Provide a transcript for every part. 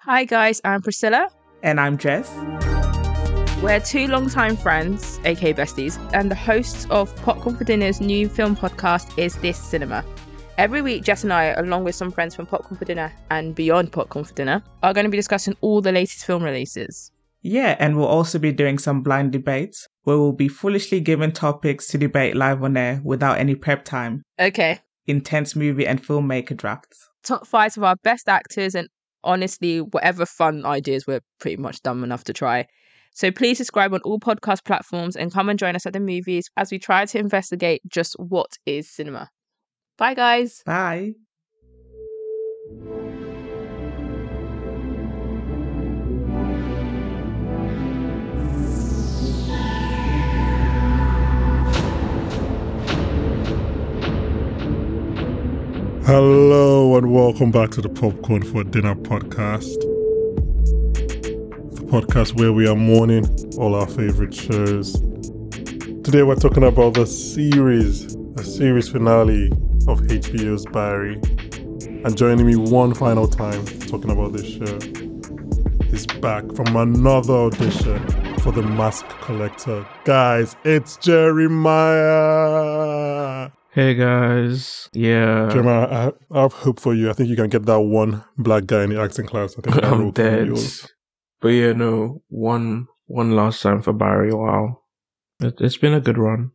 Hi, guys, I'm Priscilla. And I'm Jess. We're two longtime friends, aka besties, and the hosts of Popcorn for Dinner's new film podcast, Is This Cinema? Every week, Jess and I, along with some friends from Popcorn for Dinner and beyond Popcorn for Dinner, are going to be discussing all the latest film releases. Yeah, and we'll also be doing some blind debates where we'll be foolishly given topics to debate live on air without any prep time. Okay. Intense movie and filmmaker drafts. Top five of our best actors and honestly, whatever fun ideas we're pretty much dumb enough to try. So please subscribe on all podcast platforms and come and join us at the movies as we try to investigate just what is cinema. Bye, guys. Bye. Hello and welcome back to the Popcorn for Dinner podcast. The podcast where we are mourning all our favorite shows. Today we're talking about the series, the series finale of HBO's Barry. And joining me one final time talking about this show is back from another audition for the Mask Collector. Guys, it's Jeremiah. Hey guys, yeah, Jeremiah, I, I have hope for you. I think you can get that one black guy in the acting class. I think I'm dead. yours. But yeah, no, one one last time for Barry. Wow, it, it's been a good run.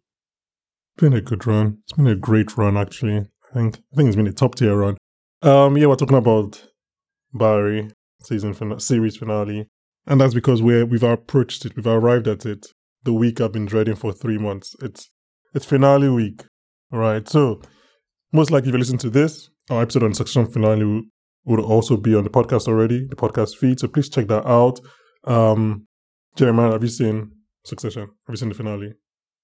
It's been a good run. It's been a great run, actually. I think I think it's been a top tier run. Um, yeah, we're talking about Barry season fin- series finale, and that's because we're we've approached it. We've arrived at it. The week I've been dreading for three months. It's it's finale week. Right. So most likely, if you listen to this, our episode on Succession finale would also be on the podcast already, the podcast feed. So please check that out. Um, Jeremiah, have you seen Succession? Have you seen the finale?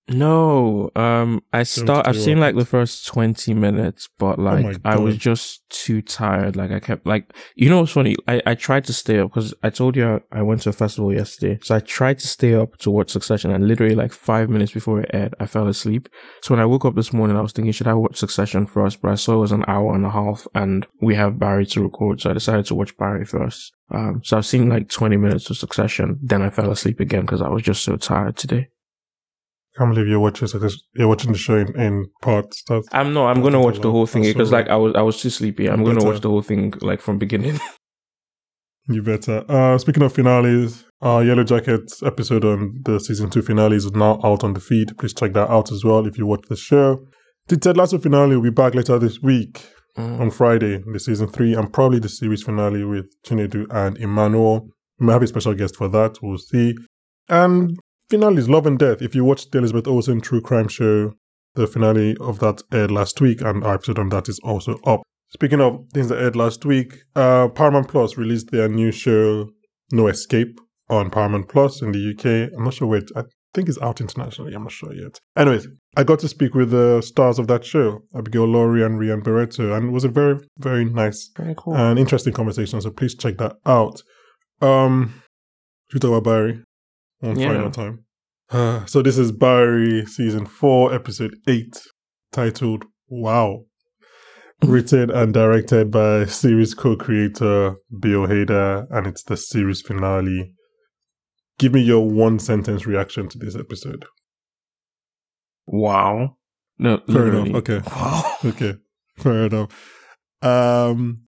No, um, I start. I've seen like the first twenty minutes, but my like I was just too tired. Like I kept like, you know what's funny? I I tried to stay up because I told you I, I went to a festival yesterday, so I tried to stay up to watch Succession, and literally like five minutes before it aired, I fell asleep. So when I woke up this morning, I was thinking, should I watch Succession first? But I saw it was an hour and a half, and we have Barry to record, so I decided to watch Barry first. Um, so I've seen like twenty minutes of Succession, then I fell asleep again because I was just so tired today. Can't believe you're watching Succession- you're watching the show in, in parts. That's, I'm no, I'm gonna watch the whole thing because like I was I was too sleepy. I'm gonna watch the whole thing like from beginning. you better. Uh, speaking of finales, our Yellow Jackets episode on the season two finale is now out on the feed. Please check that out as well if you watch the show. The Ted Lasso finale will be back later this week on Friday, the season three, and probably the series finale with Chinedu and Emmanuel. We might have a special guest for that. We'll see. And finale is Love and Death. If you watched the Elizabeth Olsen true crime show, the finale of that aired last week, and our episode on that is also up. Speaking of things that aired last week, uh, Paramount Plus released their new show, No Escape, on Paramount Plus in the UK. I'm not sure where it, I think it's out internationally. I'm not sure yet. Anyways, I got to speak with the stars of that show, Abigail Lawrie and Rian Barreto, and it was a very, very nice Very cool. and interesting conversation. So please check that out. Um, should we talk about Barry one Yeah. final time? Uh, so this is Barry season four, episode eight, titled "Wow." Written and directed by series co-creator Bill Hader, and it's the series finale. Give me your one sentence reaction to this episode. wow. No, Fair literally. enough. Okay. Wow. Okay, fair enough. Um,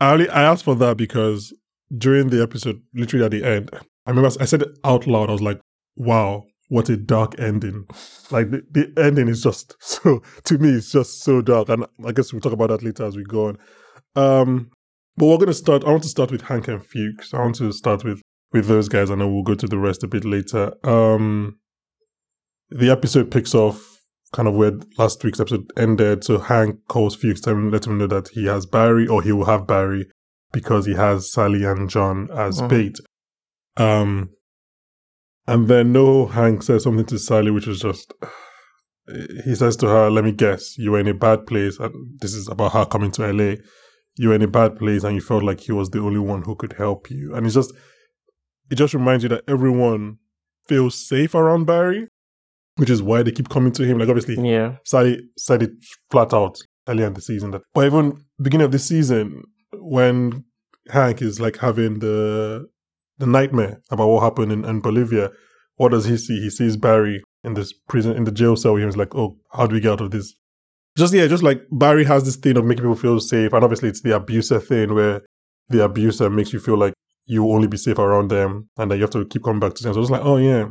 I only I asked for that because during the episode, literally at the end, I remember I said it out loud. I was like, "Wow, what a dark ending!" Like the, the ending is just so to me, it's just so dark. And I guess we'll talk about that later as we go on. Um, but we're gonna start. I want to start with Hank and Fuches. I want to start with with those guys, and then we'll go to the rest a bit later. Um, the episode picks off kind of where last week's episode ended. So Hank calls Fuches to let him know that he has Barry or he will have Barry because he has Sally and John as Mhm. bait. Um, and then no, Hank says something to Sally, which was just. He says to her, "Let me guess, you were in a bad place." And this is about her coming to LA. You were in a bad place, and you felt like he was the only one who could help you. And it's just, it just reminds you that everyone feels safe around Barry, which is why they keep coming to him. Like obviously, Yeah. Sally said it flat out earlier in the season that, but even beginning of the season, when Hank is like having the the nightmare about what happened in, in Bolivia, what does he see? He sees Barry in this prison in the jail cell. He was like, "Oh, how do we get out of this?" Just yeah, just like Barry has this thing of making people feel safe, and obviously it's the abuser thing where the abuser makes you feel like you will only be safe around them, and then you have to keep coming back to them. So it's like, oh yeah,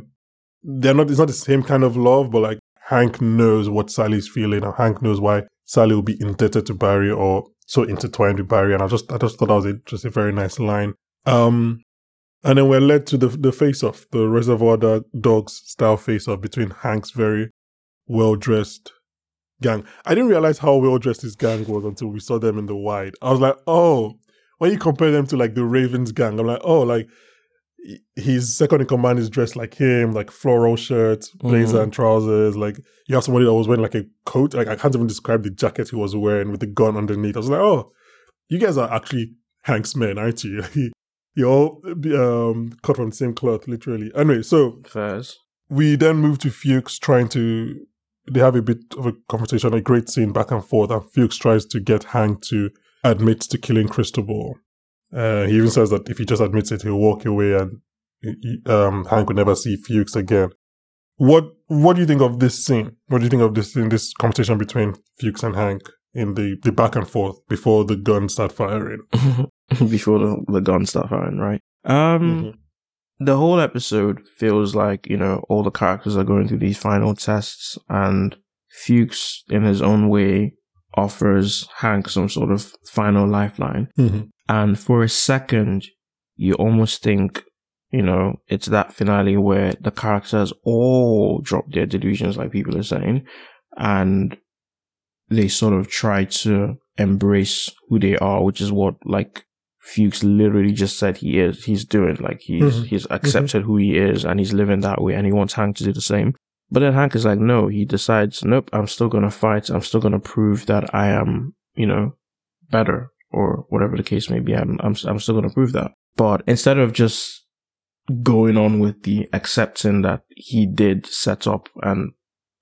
they're not. It's not the same kind of love, but like Hank knows what Sally's feeling, and Hank knows why Sally will be indebted to Barry or so intertwined with Barry. And I just, I just thought that was a, just a very nice line. Um, and then we're led to the the face off, the Reservoir Dogs style face off between Hank's very well dressed gang. I didn't realize how well dressed this gang was until we saw them in the wide. I was like, oh, when you compare them to like the Ravens gang, I'm like, oh, like his second in command is dressed like him, like floral shirt, blazer mm. and trousers. Like you have somebody that was wearing like a coat. Like I can't even describe the jacket he was wearing with the gun underneath. I was like, oh, you guys are actually Hank's men, aren't you? you all um, cut from the same cloth, literally. Anyway, so Fairs. we then move to Fuches trying to. They have a bit of a conversation, a great scene back and forth, and Fuches tries to get Hank to admit to killing Cristobal. Uh, he even says that if he just admits it, he'll walk away, and um, Hank will never see Fuches again. What What do you think of this scene? What do you think of this in this conversation between Fuches and Hank in the, the back and forth before the guns start firing? before the, the guns start firing, right? Um, mm-hmm. the whole episode feels like, you know, all the characters are going through these final tests and Fuches in his own way offers Hank some sort of final lifeline. Mm-hmm. And for a second, you almost think, you know, it's that finale where the characters all drop their delusions, like people are saying, and they sort of try to embrace who they are, which is what like Fuches literally just said he is. He's doing like he's mm-hmm. he's accepted mm-hmm. who he is and he's living that way, and he wants Hank to do the same. But then Hank is like, no, he decides, nope, I'm still gonna fight. I'm still gonna prove that I am, you know, better or whatever the case may be. I'm I'm I'm still gonna prove that. But instead of just going on with the accepting that he did set up and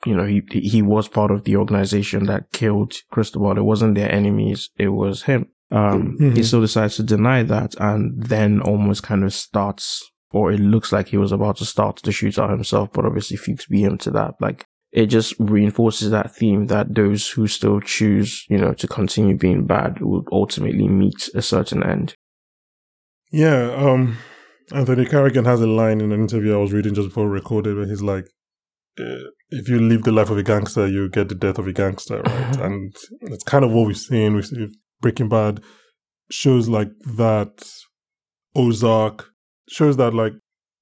you know, he he was part of the organization that killed Cristobal. It wasn't their enemies, it was him. Um, mm-hmm. he still decides to deny that and then almost kind of starts, or it looks like he was about to start to shoot out himself, but obviously Fuches beat him to that. Like, it just reinforces that theme that those who still choose, you know, to continue being bad will ultimately meet a certain end. Yeah, um, Anthony Carrigan has a line in an interview I was reading just before we recorded where he's like, uh, if you live the life of a gangster, you get the death of a gangster, right? and it's kind of what we've seen with Breaking Bad, shows like that, Ozark, shows that like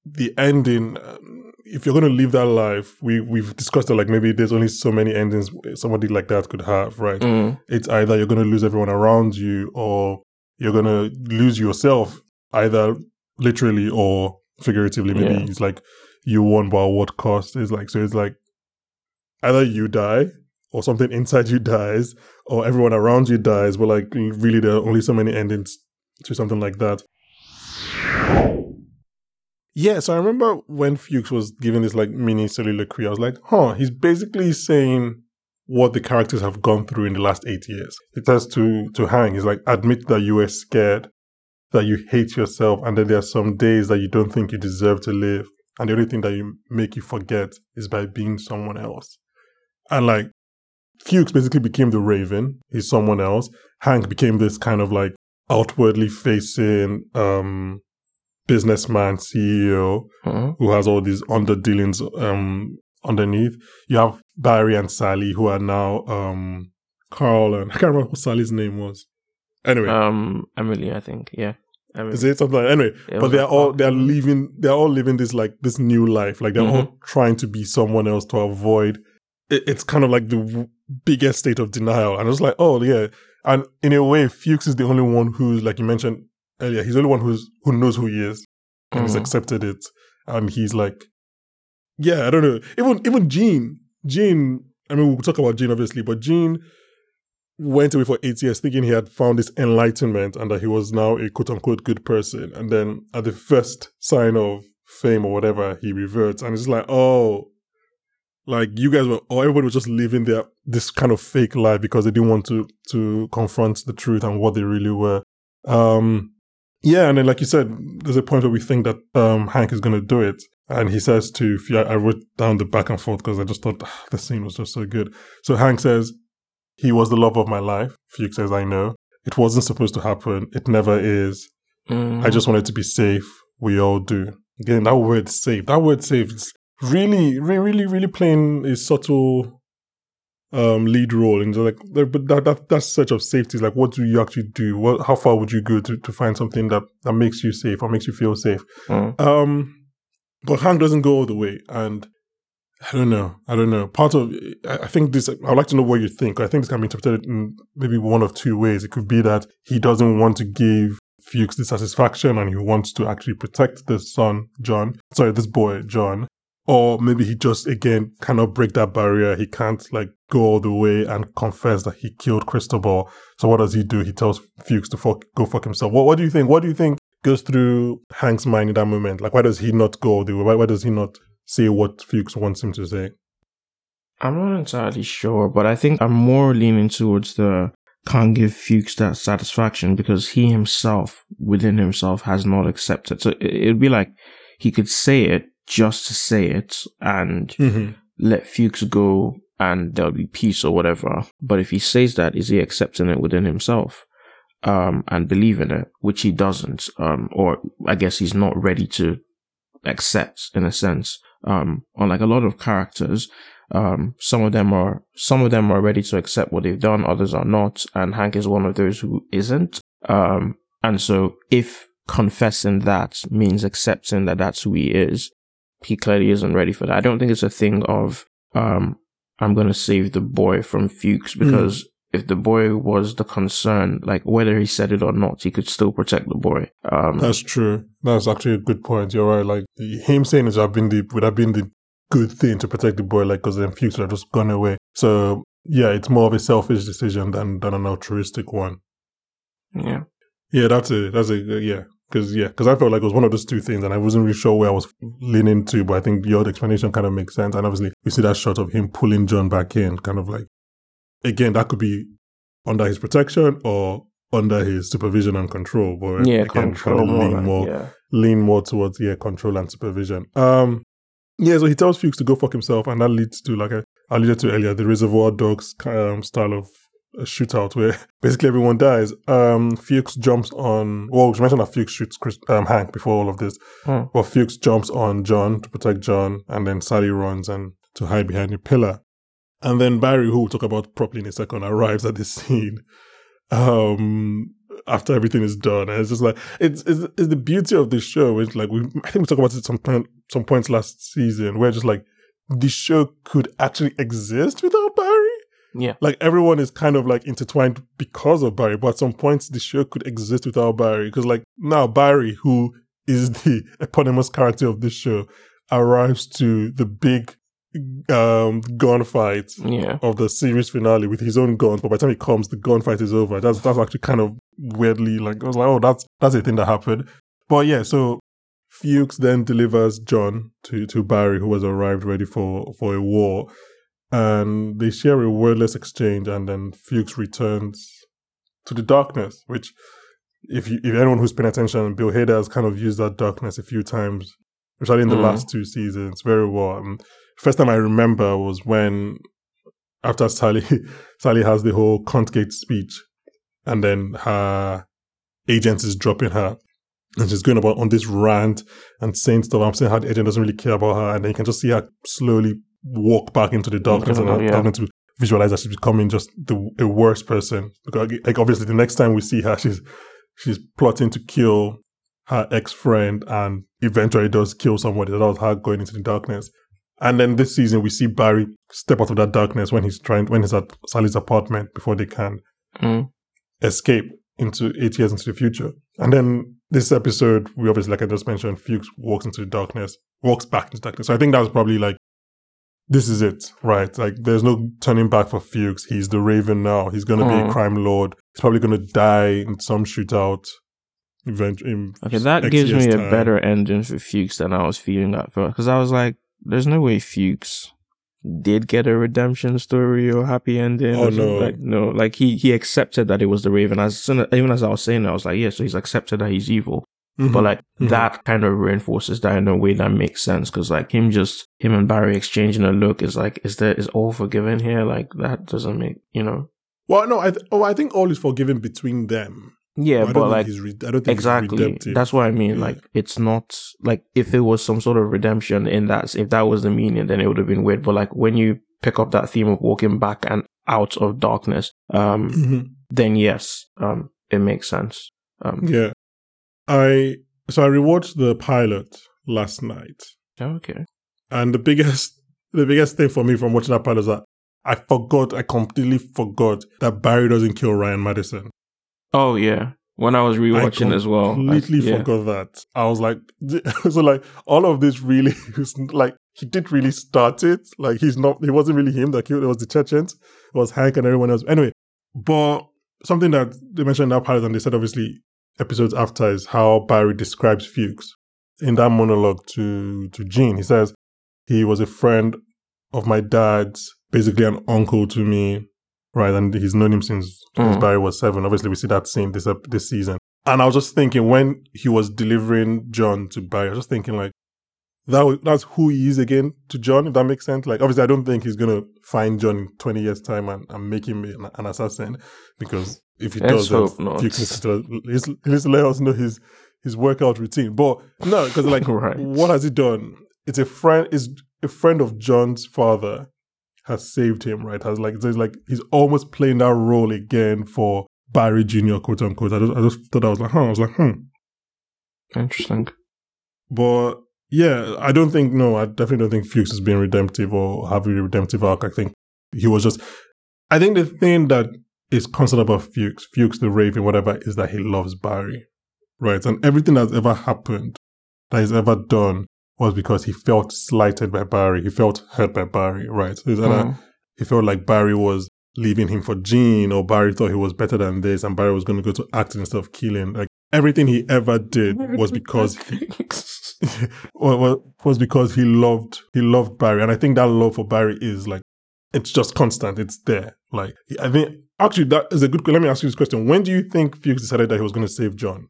the ending. Um, if you're going to live that life, we we've discussed that like maybe there's only so many endings somebody like that could have, right? Mm. It's either you're going to lose everyone around you, or you're going to lose yourself, either literally or figuratively. Maybe yeah. it's like you won, but at what cost? It's like so. It's like either you die or something inside you dies or everyone around you dies. But like really, there are only so many endings to something like that. Yeah, so I remember when Fuches was giving this like mini soliloquy, I was like, huh, he's basically saying what the characters have gone through in the last eight years. It has to to Hank, he's like, admit that you were scared, that you hate yourself, and that there are some days that you don't think you deserve to live. And the only thing that you make you forget is by being someone else. And like Fuches basically became the Raven. He's someone else. Hank became this kind of like outwardly facing um, businessman CEO uh-huh. who has all these under dealings um, underneath. You have Barry and Sally who are now um, Carl and I can't remember what Sally's name was. Anyway, um, Emily, I think. Yeah. Emily. Is it something like anyway? but they're all they're living they're all living this like this new life. Like they're mm-hmm. all trying to be someone else to avoid. It, it's kind of like the biggest state of denial. And I was like, oh yeah. And in a way, Fuches is the only one who's like you mentioned earlier. He's the only one who's who knows who he is and mm. he's accepted it. And he's like, yeah, I don't know. Even even Gene, Gene. I mean, we'll talk about Gene obviously, but Gene went away for eight years thinking he had found this enlightenment and that he was now a quote unquote good person. And then at the first sign of fame or whatever, he reverts. And it's like, oh, like you guys were, or everybody was just living their this kind of fake life because they didn't want to to confront the truth and what they really were. Um, Yeah, and then like you said, there's a point where we think that um, Hank is going to do it, and he says to Fuches, I wrote down the back and forth because I just thought ah, the scene was just so good. So Hank says, "He was the love of my life." Fuches says, "I know it wasn't supposed to happen. It never is. Mhm. I just wanted to be safe. We all do." Again, that word "safe," that word "safe" is really, really, really, playing a subtle um lead role and like but that, that that search of safety is like what do you actually do? What how far would you go to, to find something that that makes you safe or makes you feel safe? Mm. um but hank doesn't go all the way and i don't know i don't know. Part of i I think this i'd like to know what you think. I think this can be interpreted in maybe one of two ways. It could be that he doesn't want to give Fuches the satisfaction and he wants to actually protect this son john sorry this boy john or maybe he just again cannot break that barrier. He can't like go all the way and confess that he killed Cristobal. So what does he do? He tells Fuches to fuck, go fuck himself. What What do you think? What do you think goes through Hank's mind in that moment? Like, why does he not go all the way? Why, why does he not say what Fuches wants him to say? I'm not entirely sure, but I think I'm more leaning towards the can't give Fuches that satisfaction because he himself, within himself, has not accepted. So it- it'd be like he could say it just to say it and Mm-hmm. let Fuches go and there'll be peace or whatever. But if he says that, is he accepting it within himself? Um, and believing it, which he doesn't. Um, or I guess he's not ready to accept in a sense. Um, unlike a lot of characters, um, some of them are, some of them are ready to accept what they've done, others are not. And Hank is one of those who isn't. Um, and so if confessing that means accepting that that's who he is, he clearly isn't ready for that. I don't think it's a thing of, um, I'm going to save the boy from Fuches because if the boy was the concern, like whether he said it or not, he could still protect the boy. Um, That's true. That's actually a good point. You're right. Like him saying it would have been the would have been the good thing to protect the boy. Like because then Fuches would have just gone away. So yeah, it's more of a selfish decision than than an altruistic one. yeah. Yeah, that's a that's a yeah. Because yeah, because I felt like it was one of those two things, and I wasn't really sure where I was leaning to. But I think your explanation kind of makes sense. And obviously, we see that shot of him pulling John back in, kind of like again that could be under his protection or under his supervision and control. But Yeah, again, control kind of more. lean like- more yeah. lean more towards yeah control and supervision. Um, yeah, so he tells Fuches to go fuck himself, and that leads to like I alluded to earlier, the Reservoir Dogs um, style of a shootout where basically everyone dies. Um, Fuches jumps on. Well, you mentioned that Fuches shoots Chris, um, Hank before all of this. Hmm. Well, Fuches jumps on John to protect John, and then Sally runs and to hide behind a pillar. And then Barry, who we'll talk about properly in a second, arrives at this scene. Um, after everything is done, and it's just like it's it's, it's the beauty of this show. It's like we I think we talked about it some point, some points last season, where just like the show could actually exist without Barry. Yeah. Like everyone is kind of like intertwined because of Barry, but at some points the show could exist without Barry. Because like now Barry, who is the eponymous character of this show, arrives to the big um gunfight Yeah. of the series finale with his own guns, but by the time he comes, the gunfight is over. That's that's actually kind of weirdly like I was like, oh, that's that's a thing that happened. But yeah, so Fuches then delivers John to to Barry, who has arrived ready for for a war, and they share a wordless exchange, and then Fuches returns to the darkness, which. If you, if anyone who's paying attention, Bill Hader has kind of used that darkness a few times, especially in the Mhm. last two seasons, very well. Um, first time I remember was when after Sally Sally has the whole Contgate speech and then her agent is dropping her and she's going about on this rant and saying stuff. I'm saying how the agent doesn't really care about her and then you can just see her slowly walk back into the darkness and Yeah. I'm starting to visualize that she's becoming just the a worse person. Because like obviously the next time we see her she's she's plotting to kill her ex friend and eventually does kill somebody. That was her going into the darkness. And then this season, we see Barry step out of that darkness when he's trying, when he's at Sally's apartment before they can Mm. escape into eight years into the future. And then this episode, we obviously, like I just mentioned, Fuches walks into the darkness, walks back into darkness. So I think that was probably like, this is it, right? Like, there's no turning back for Fuches. He's the Raven now. He's going to be a Mm. crime lord. He's probably going to die in some shootout. Event- Okay, that X gives me a better ending for Fuches than I was feeling at first. Because I was like, there's no way Fuches did get a redemption story or happy ending. Oh, no. like no, like he he accepted that it was the Raven. As soon as, even as I was saying, that, I was like, yeah, so he's accepted that he's evil. But like Mhm. that kind of reinforces that in a way that makes sense because like him just him and Barry exchanging a look is like is there is all forgiven here? Like that doesn't make you know. well, no, I th- oh, I think all is forgiven between them. Yeah, but, like he's re- I don't think exactly that's what I mean. Yeah. Like it's not like if it was some sort of redemption in that if that was the meaning, then it would have been weird. But like when you pick up that theme of walking back and out of darkness, um, Mhm. then yes, um, it makes sense. Um, Yeah, I so I rewatched the pilot last night, oh, okay. and the biggest the biggest thing for me from watching that pilot is that I forgot, I completely forgot that Barry doesn't kill Ryan Madison. Oh yeah, when I was rewatching I as well, I- completely yeah. forgot that. I was like, so like all of this really was like he did really start it. Like he's not, it wasn't really him that killed. It was the Chechens. It was Hank and everyone else. Anyway, but something that they mentioned in that pilot and they said obviously episodes after is how Barry describes Fuches in that monologue to to Gene. He says he was a friend of my dad's, basically an uncle to me, right? And he's known him since, since Mm. Barry was seven. Obviously, we see that scene this ep- this season. And I was just thinking when he was delivering John to Barry, I was just thinking like that was, that's who he is again to John, if that makes sense. Like obviously I don't think he's gonna find John in twenty years time and, and make him an, an assassin because if he Let's does hope not. Fuches needs to he's, he needs to let us know his his workout routine. But no, because like Right. what has he done? It's a friend is a friend of John's father has saved him, right? Has like there's like he's almost playing that role again for Barry Jr. quote unquote. I just I just thought I was like, huh, I was like, hmm. Interesting. But yeah, I don't think no, I definitely don't think Fuches is being redemptive or having a redemptive arc. I think he was just I think the thing that is constant about Fuches, Fuches the Raven, whatever, is that he loves Barry. Right. And everything that's ever happened, that he's ever done, was because he felt slighted by Barry. He felt hurt by Barry. Right. So Mm. he felt like Barry was leaving him for Gene, or Barry thought he was better than this, and Barry was going to go to acting instead of killing. Like everything he ever did was because he, was because he loved he loved Barry, and I think that love for Barry is like it's just constant. It's there. Like I think actually that is a good. Question. Let me ask you this question: When do you think Fuches decided that he was going to save John?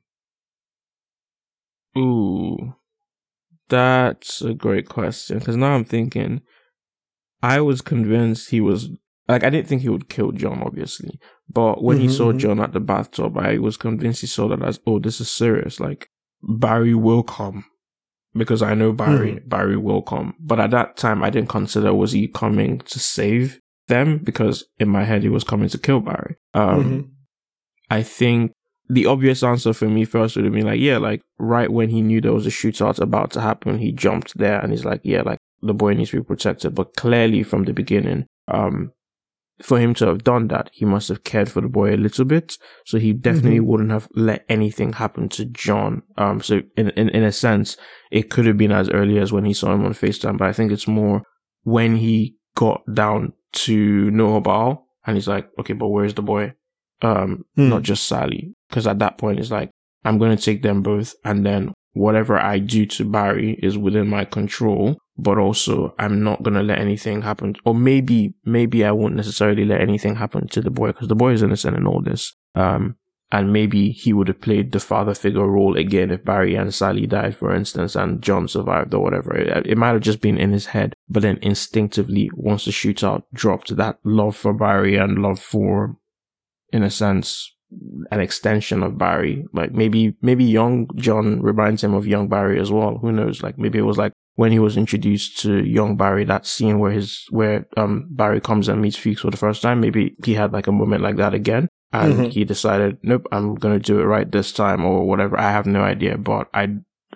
Ooh, that's a great question. Because now I'm thinking, I was convinced he was like I didn't think he would kill John, obviously, but when he Mhm, saw mhm. John at the bathtub, I was convinced he saw that as oh, this is serious. Like Barry will come because I know Barry. Mm-hmm. Barry will come, but at that time, I didn't consider was he coming to save them because in my head he was coming to kill Barry. Um, Mhm. I think the obvious answer for me first would have been like, yeah, like right when he knew there was a shootout about to happen, he jumped there and he's like, yeah, like the boy needs to be protected. But clearly from the beginning, um, for him to have done that, he must have cared for the boy a little bit. So he definitely Mhm. wouldn't have let anything happen to John. Um, so in, in, in a sense, it could have been as early as when he saw him on FaceTime, but I think it's more when he got down to Nohobal and he's like, okay, but where's the boy? Um, Hmm. not just Sally. Cause at that point it's like, I'm going to take them both and then whatever I do to Barry is within my control, but also I'm not to let anything happen. Or maybe, maybe I won't necessarily let anything happen to the boy because the boy is innocent in all this. Um, and maybe he would have played the father figure role again if Barry and Sally died, for instance, and John survived or whatever. It, it might have just been in his head, but then instinctively, once the shootout dropped, that love for Barry and love for, in a sense, an extension of Barry. Like maybe, maybe young John reminds him of young Barry as well. Who knows? Like maybe it was like when he was introduced to young Barry, that scene where his, where, um, Barry comes and meets Fuches for the first time. Maybe he had like a moment like that again. And Mhm. he decided, nope, I'm going to do it right this time or whatever. I have no idea, but I,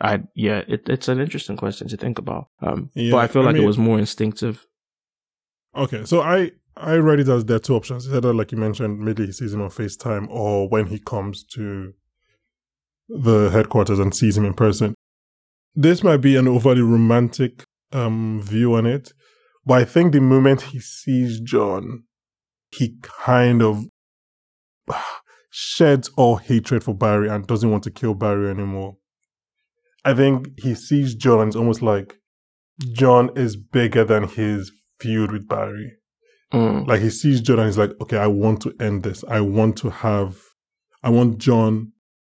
I, yeah, it, it's an interesting question to think about. Um, Yeah, but I feel I like mean- it was more instinctive. Okay, so I I read it as there are two options. Either like you mentioned, maybe he sees him on FaceTime, or when he comes to the headquarters and sees him in person. This might be an overly romantic um, view on it, but I think the moment he sees John, he kind of sheds all hatred for Barry and doesn't want to kill Barry anymore. I think he sees John and it's almost like John is bigger than his feud with Barry. Mm. Like he sees John and he's like, okay, I want to end this. I want to have, I want John,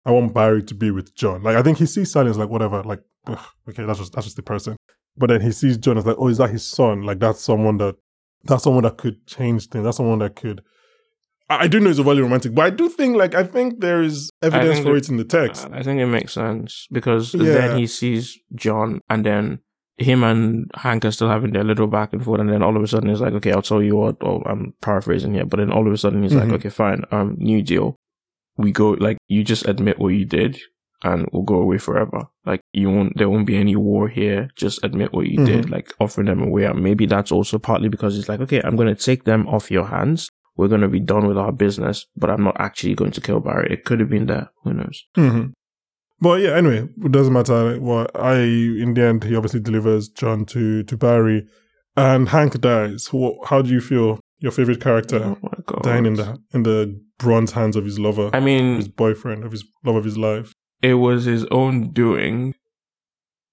I want Barry to be with John. Like I think he sees Sally as like whatever, like okay, that's just that's just the person. But then he sees John as like, oh, is that his son? Like that's someone that that's someone that could change things. That's someone that could. I I do know it's overly romantic, but I do think like I think there is evidence for it- it in the text. I think it makes sense because Yeah. then he sees John and then him and Hank are still having their little back and forth and then all of a sudden he's like, okay, I'll tell you what, or I'm paraphrasing here, but then all of a sudden he's Mhm. like, okay, fine, um, new deal. We go, like, you just admit what you did and we'll go away forever. Like, you won't, there won't be any war here. Just admit what you did, like offering them a way out. Maybe that's also partly because it's like, okay, I'm going to take them off your hands. We're going to be done with our business, but I'm not actually going to kill Barry. It could have been that. Who knows? hmm But yeah, anyway, it doesn't matter. Well, I in the end he obviously delivers John to to Barry, and Hank dies. Wh- How do you feel? Your favorite character Oh dying in the in the bronze hands of his lover, I mean, his boyfriend, of his love of his life. It was his own doing.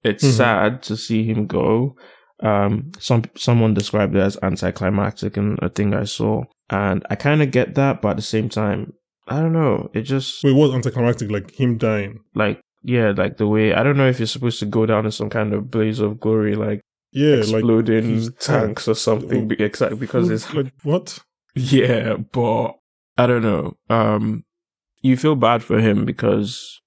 It's Mhm. sad to see him go. Um, some someone described it as anticlimactic in a thing I saw, and I kind of get that, but at the same time, I don't know. It just So it was anticlimactic, like him dying. like yeah, like the way I don't know if you're supposed to go down in some kind of blaze of glory, like Yeah, exploding tanks or something. be- Exactly because it's like what? Yeah, but I don't know. Um, you feel bad for him because,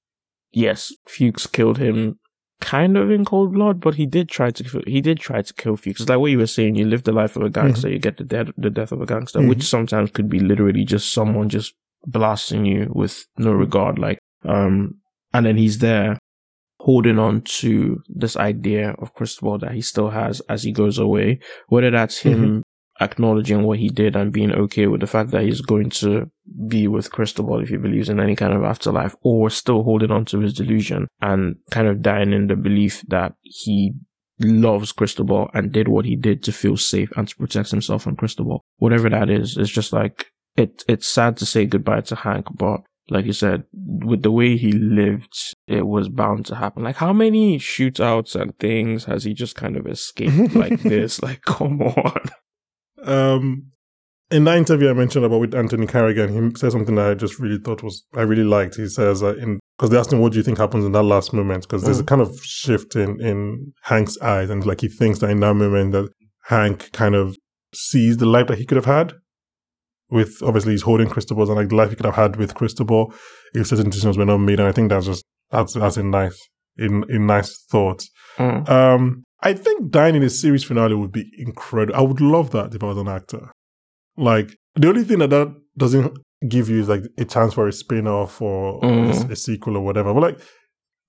yes, Fuches killed him kind of in cold blood, but he did try to he did try to kill Fuches. It's like what you were saying, you live the life of a gangster, you get the death the death of a gangster, Mhm. which sometimes could be literally just someone just blasting you with no regard, like um, and then he's there holding on to this idea of Cristobal that he still has as he goes away, whether that's him acknowledging what he did and being okay with the fact that he's going to be with Cristobal if he believes in any kind of afterlife, or still holding on to his delusion and kind of dying in the belief that he loves Cristobal and did what he did to feel safe and to protect himself from Cristobal. Whatever that is, it's just like it it's sad to say goodbye to Hank, but like you said, with the way he lived, it was bound to happen. Like how many shootouts and things has he just kind of escaped like this? Like come on. Um, in that interview I mentioned about with Anthony Carrigan, he said something that I just really thought was I really liked. He says uh, in because they asked him what do you think happens in that last moment because there's a Mm. kind of shift in in Hank's eyes and like he thinks that in that moment that Hank kind of sees the life that he could have had with obviously he's holding Cristobal and like the life he could have had with Cristobal if certain decisions were not made and I think that's just that's that's a nice in in nice thought. Mm. Um, I think dying in a series finale would be incredible. I would love that if I was an actor. Like the only thing that that doesn't give you is like a chance for a spin-off or, or Mm. a, a sequel or whatever. But like,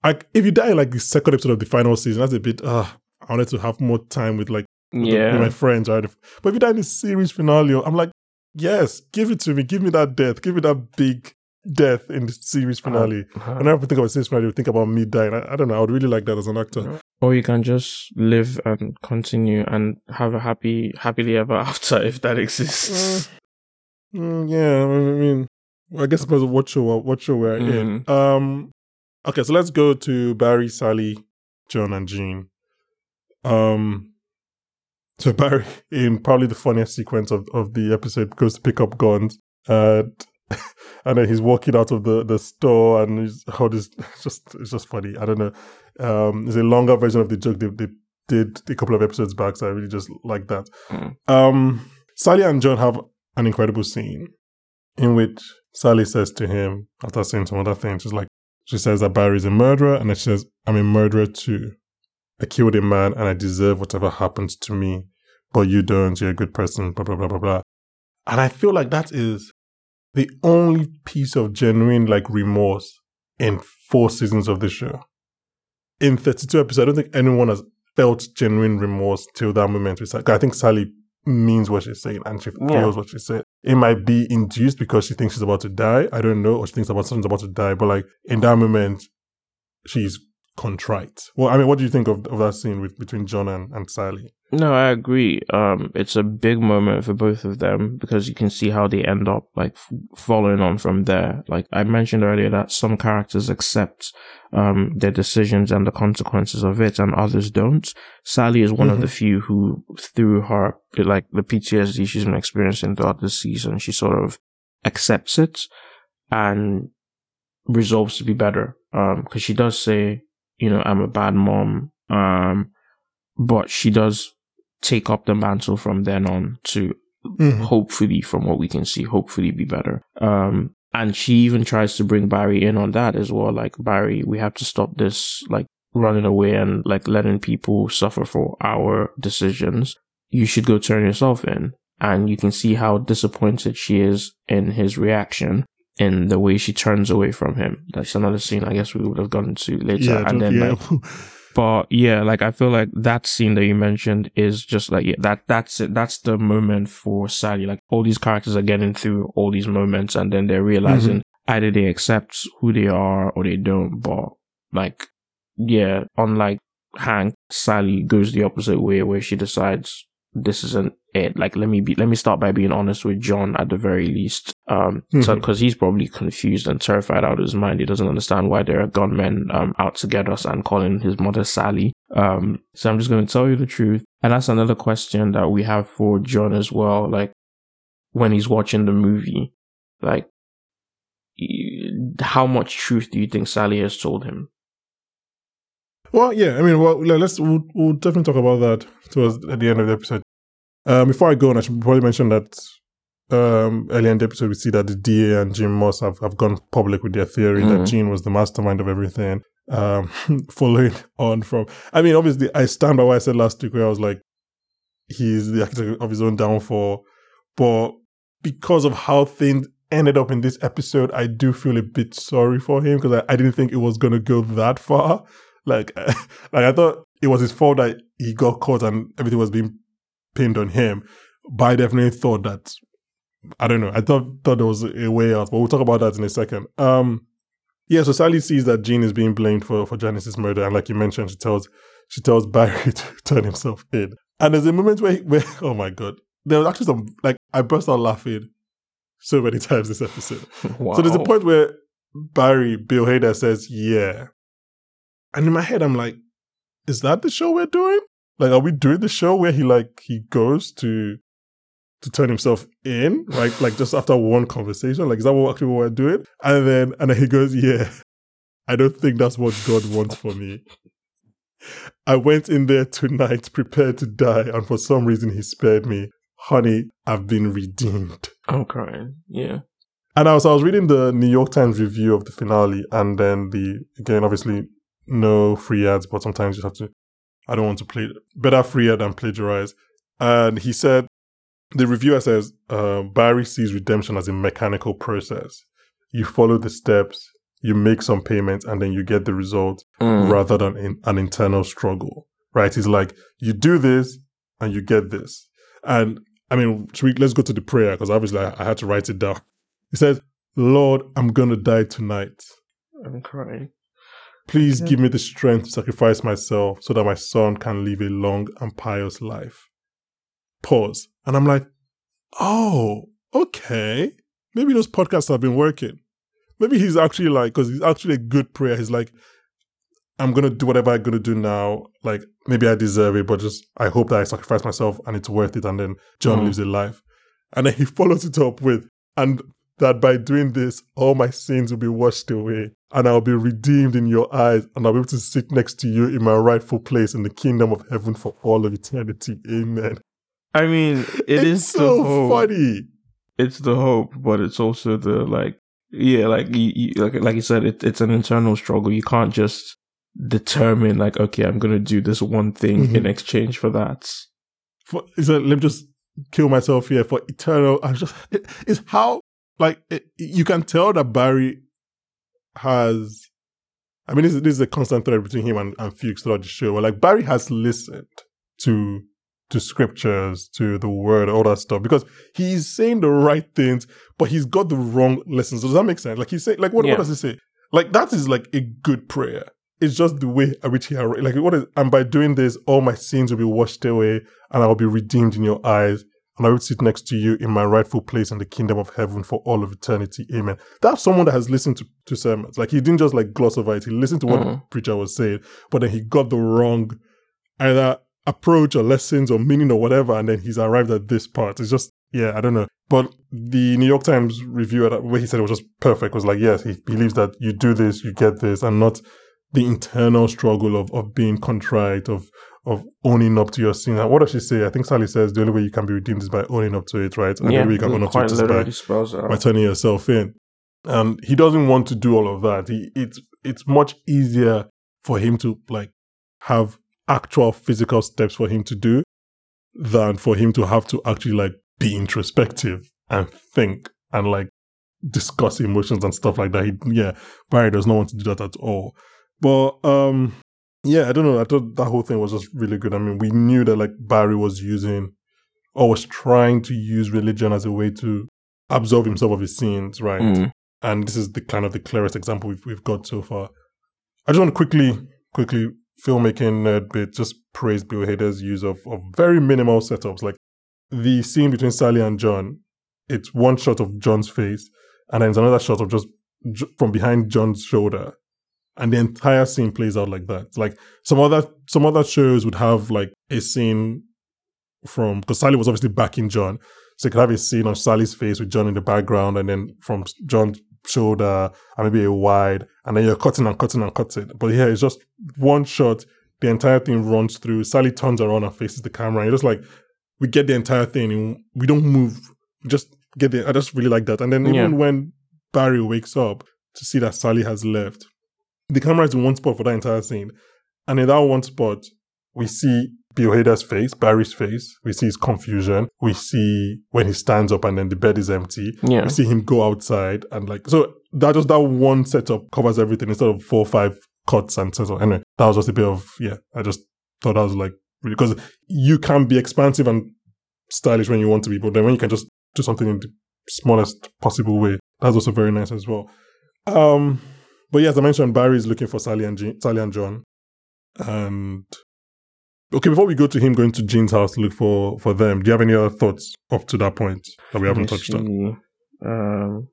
like if you die in, like the second episode of the final season, that's a bit. Uh, I wanted to have more time with like with, the- with my friends, right? But if you die in a series finale, I'm like, yes, give it to me. Give me that death. Give me that big death in the series finale. Uh-huh. Whenever I think about series finale, I think about me dying. I, I don't know. I would really like that as an actor. Or you can just live and continue and have a happy, happily ever after if that exists. Mm, yeah, I mean, I guess it depends what show what show we're in. Um, okay, so let's go to Barry, Sally, John, and Gene. Um, so Barry, in probably the funniest sequence of, of the episode, goes to pick up guns, and and then he's walking out of the, the store, and he's oh, this it's just it's just funny. I don't know. Um, it's a longer version of the joke they, they did a couple of episodes back, so I really just like that. Mm. Um, Sally and John have an incredible scene in which Sally says to him, after saying some other things, she's like, she says that Barry's a murderer, and then she says, I'm a murderer too. I killed a man and I deserve whatever happens to me, but you don't, you're a good person, blah, blah, blah, blah, blah. And I feel like that is the only piece of genuine like remorse in four seasons of the show. In 32 episodes, I don't think anyone has felt genuine remorse till that moment. I think Sally means what she's saying and she Yeah. feels what she said. It might be induced because she thinks she's about to die. I don't know, or she thinks about something's about to die. But like in that moment, she's contrite. Well, I mean, what do you think of, of that scene with between John and, and Sally? No, I agree. Um, it's a big moment for both of them because you can see how they end up like f- following on from there. Like I mentioned earlier that some characters accept, um, their decisions and the consequences of it and others don't. Sally is one mm-hmm. of the few who through her, like the PTSD she's been experiencing throughout the season, she sort of accepts it and resolves to be better. Um, cause she does say, you know, I'm a bad mom. Um, but she does take up the mantle from then on to mm-hmm. hopefully, from what we can see, hopefully be better. Um, and she even tries to bring Barry in on that as well. Like, Barry, we have to stop this, like, running away and, like, letting people suffer for our decisions. You should go turn yourself in. And you can see how disappointed she is in his reaction in the way she turns away from him. That's another scene I guess we would have gone to later. Yeah, and then, yeah. like, But yeah, like I feel like that scene that you mentioned is just like yeah, that that's it. That's the moment for Sally. Like all these characters are getting through all these moments, and then they're realizing mm-hmm. either they accept who they are or they don't. But like, yeah, unlike Hank, Sally goes the opposite way, where she decides this isn't it. Like, let me be, let me start by being honest with John at the very least. Um, mm-hmm. so, cause he's probably confused and terrified out of his mind. He doesn't understand why there are gunmen, um, out to get us and calling his mother Sally. Um, so I'm just going to tell you the truth. And that's another question that we have for John as well. Like, when he's watching the movie, like, how much truth do you think Sally has told him? Well, yeah, I mean, well, let's we'll, we'll definitely talk about that towards at the end of the episode. Um, before I go on, I should probably mention that um, earlier in the episode, we see that the DA and Jim Moss have, have gone public with their theory mm-hmm. that Gene was the mastermind of everything. Um, following on from, I mean, obviously, I stand by what I said last week, where I was like, he's the architect of his own downfall. But because of how things ended up in this episode, I do feel a bit sorry for him because I, I didn't think it was going to go that far. Like, like I thought it was his fault that he got caught and everything was being pinned on him. But I definitely thought that I don't know. I thought thought there was a way out, but we'll talk about that in a second. Um, yeah. So Sally sees that Gene is being blamed for for Janice's murder, and like you mentioned, she tells she tells Barry to turn himself in. And there's a moment where, where oh my god, there was actually some like I burst out laughing so many times this episode. wow. So there's a point where Barry Bill Hader says, "Yeah," and in my head I'm like, "Is that the show we're doing?" Like, are we doing the show where he like he goes to to turn himself in, like like just after one conversation? Like, is that what actually what we're doing? And then and then he goes, Yeah, I don't think that's what God wants for me. I went in there tonight prepared to die, and for some reason he spared me. Honey, I've been redeemed. I'm crying. Yeah. And I was I was reading the New York Times review of the finale, and then the again obviously no free ads, but sometimes you have to I don't want to play better freer than plagiarize. And he said, the reviewer says, uh, Barry sees redemption as a mechanical process. You follow the steps, you make some payments, and then you get the result mm. rather than in, an internal struggle. Right? He's like, you do this and you get this. And I mean, we, let's go to the prayer because obviously I, I had to write it down. He says, Lord, I'm going to die tonight. I'm crying. Please give me the strength to sacrifice myself so that my son can live a long and pious life. Pause. And I'm like, oh, okay. Maybe those podcasts have been working. Maybe he's actually like, because he's actually a good prayer. He's like, I'm going to do whatever I'm going to do now. Like, maybe I deserve it, but just, I hope that I sacrifice myself and it's worth it. And then John mm. lives a life. And then he follows it up with, and that by doing this, all my sins will be washed away, and I'll be redeemed in your eyes, and I'll be able to sit next to you in my rightful place in the kingdom of heaven for all of eternity. Amen. I mean, it it's is so funny. It's the hope, but it's also the like, yeah, like you, you like like you said, it, it's an internal struggle. You can't just determine like, okay, I'm gonna do this one thing mm-hmm. in exchange for that. For, so let me just kill myself here for eternal. I just it, it's how like it, you can tell that Barry has. I mean, this, this is a constant thread between him and, and Fuches throughout the show. Where like Barry has listened to to scriptures, to the word, all that stuff, because he's saying the right things, but he's got the wrong lessons. Does that make sense? Like he's saying, like what, yeah. what does he say? Like that is like a good prayer. it's just the way at which he like what is and by doing this, all my sins will be washed away, and I will be redeemed in your eyes, and I will sit next to you in my rightful place in the kingdom of heaven for all of eternity. Amen. That's someone that has listened to, to sermons. Like he didn't just like gloss over it. He listened to what the Mhm. preacher was saying, but then he got the wrong either approach or lessons or meaning or whatever, and then he's arrived at this part. It's just yeah, I don't know. But the New York Times review, where he said it was just perfect. Was like, yes, he believes that you do this, you get this, and not the internal struggle of of being contrite, of of owning up to your sin. What does she say? I think Sally says the only way you can be redeemed is by owning up to it, right? And the yeah, only way you can mm, own up to it is by literally spells it by turning yourself in. And he doesn't want to do all of that. He it's it's much easier for him to like have actual physical steps for him to do than for him to have to actually like be introspective and think and like discuss emotions and stuff like that. He, yeah, Barry does not want to do that at all. But um yeah, I don't know. I thought that whole thing was just really good. I mean, we knew that like Barry was using or was trying to use religion as a way to absolve himself of his sins, right? Mm. And this is the kind of the clearest example we've we've got so far. I just want to quickly, quickly filmmaking nerd bit, just praise Bill Hader's use of, of very minimal setups. Like the scene between Sally and John, it's one shot of John's face, and then it's another shot of just from behind John's shoulder. And the entire scene plays out like that. Like some other some other shows would have like a scene from because Sally was obviously backing John. So you could have a scene on Sally's face with John in the background, and then from John's shoulder, and maybe a wide, and then you're cutting and cutting and cutting. But here it's just one shot. The entire thing runs through. Sally turns around and faces the camera. And you're just like, we get the entire thing, and we don't move. We just get the. I just really like that. And then even Yeah. when Barry wakes up to see that Sally has left, the camera is in one spot for that entire scene, and in that one spot, we see Bill Hader's face, Barry's face. We see his confusion. We see when he stands up and then the bed is empty. Yeah. We see him go outside and like so that just that one setup covers everything instead of four or five cuts and setup. Anyway, that was just a bit of yeah. I just thought that was like because you can be expansive and stylish when you want to be, but then when you can just do something in the smallest possible way, that's also very nice as well. Um, but yeah, as I mentioned, Barry is looking for Sally and Gene, Sally and John, and okay. Before we go to him going to Gene's house to look for for them, do you have any other thoughts up to that point that we haven't touched on? Um,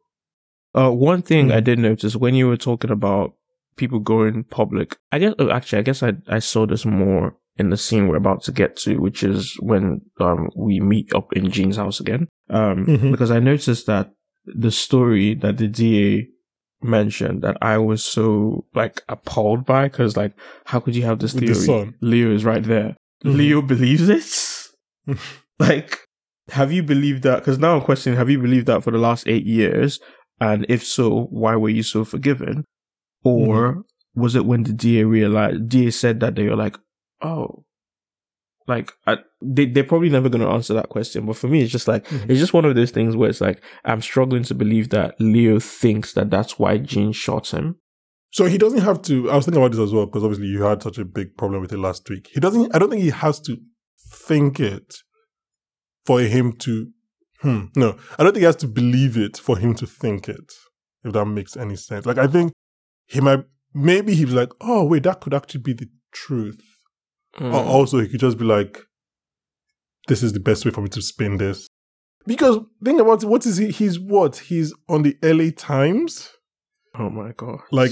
uh, one thing Hmm. I did notice when you were talking about people going public, I guess oh, actually, I guess I I saw this more in the scene we're about to get to, which is when um we meet up in Gene's house again. Um, Mhm. because I noticed that the story that the DA mentioned that I was so like appalled by because like how could you have this theory? the. Leo is right there. Mhm. Leo believes it. like, have you believed that? Because now I'm questioning: Have you believed that for the last eight years? And if so, why were you so forgiven? Or was it when the DA realized DA said that they were like, oh, like I, they they're probably never going to answer that question. But for me, it's just like Mhm. it's just one of those things where it's like I'm struggling to believe that Leo thinks that that's why Gene shot him. So he doesn't have to. I was thinking about this as well because obviously you had such a big problem with it last week. He doesn't. I don't think he has to think it for him to. Hmm. No, I don't think he has to believe it for him to think it. If that makes any sense. Like I think he might. Maybe he was like, "Oh wait, that could actually be the truth." Or Mm. also, he could just be like, "This is the best way for me to spin this." Because think about it. What is he? He's what? He's on the LA Times. Oh my god! Like,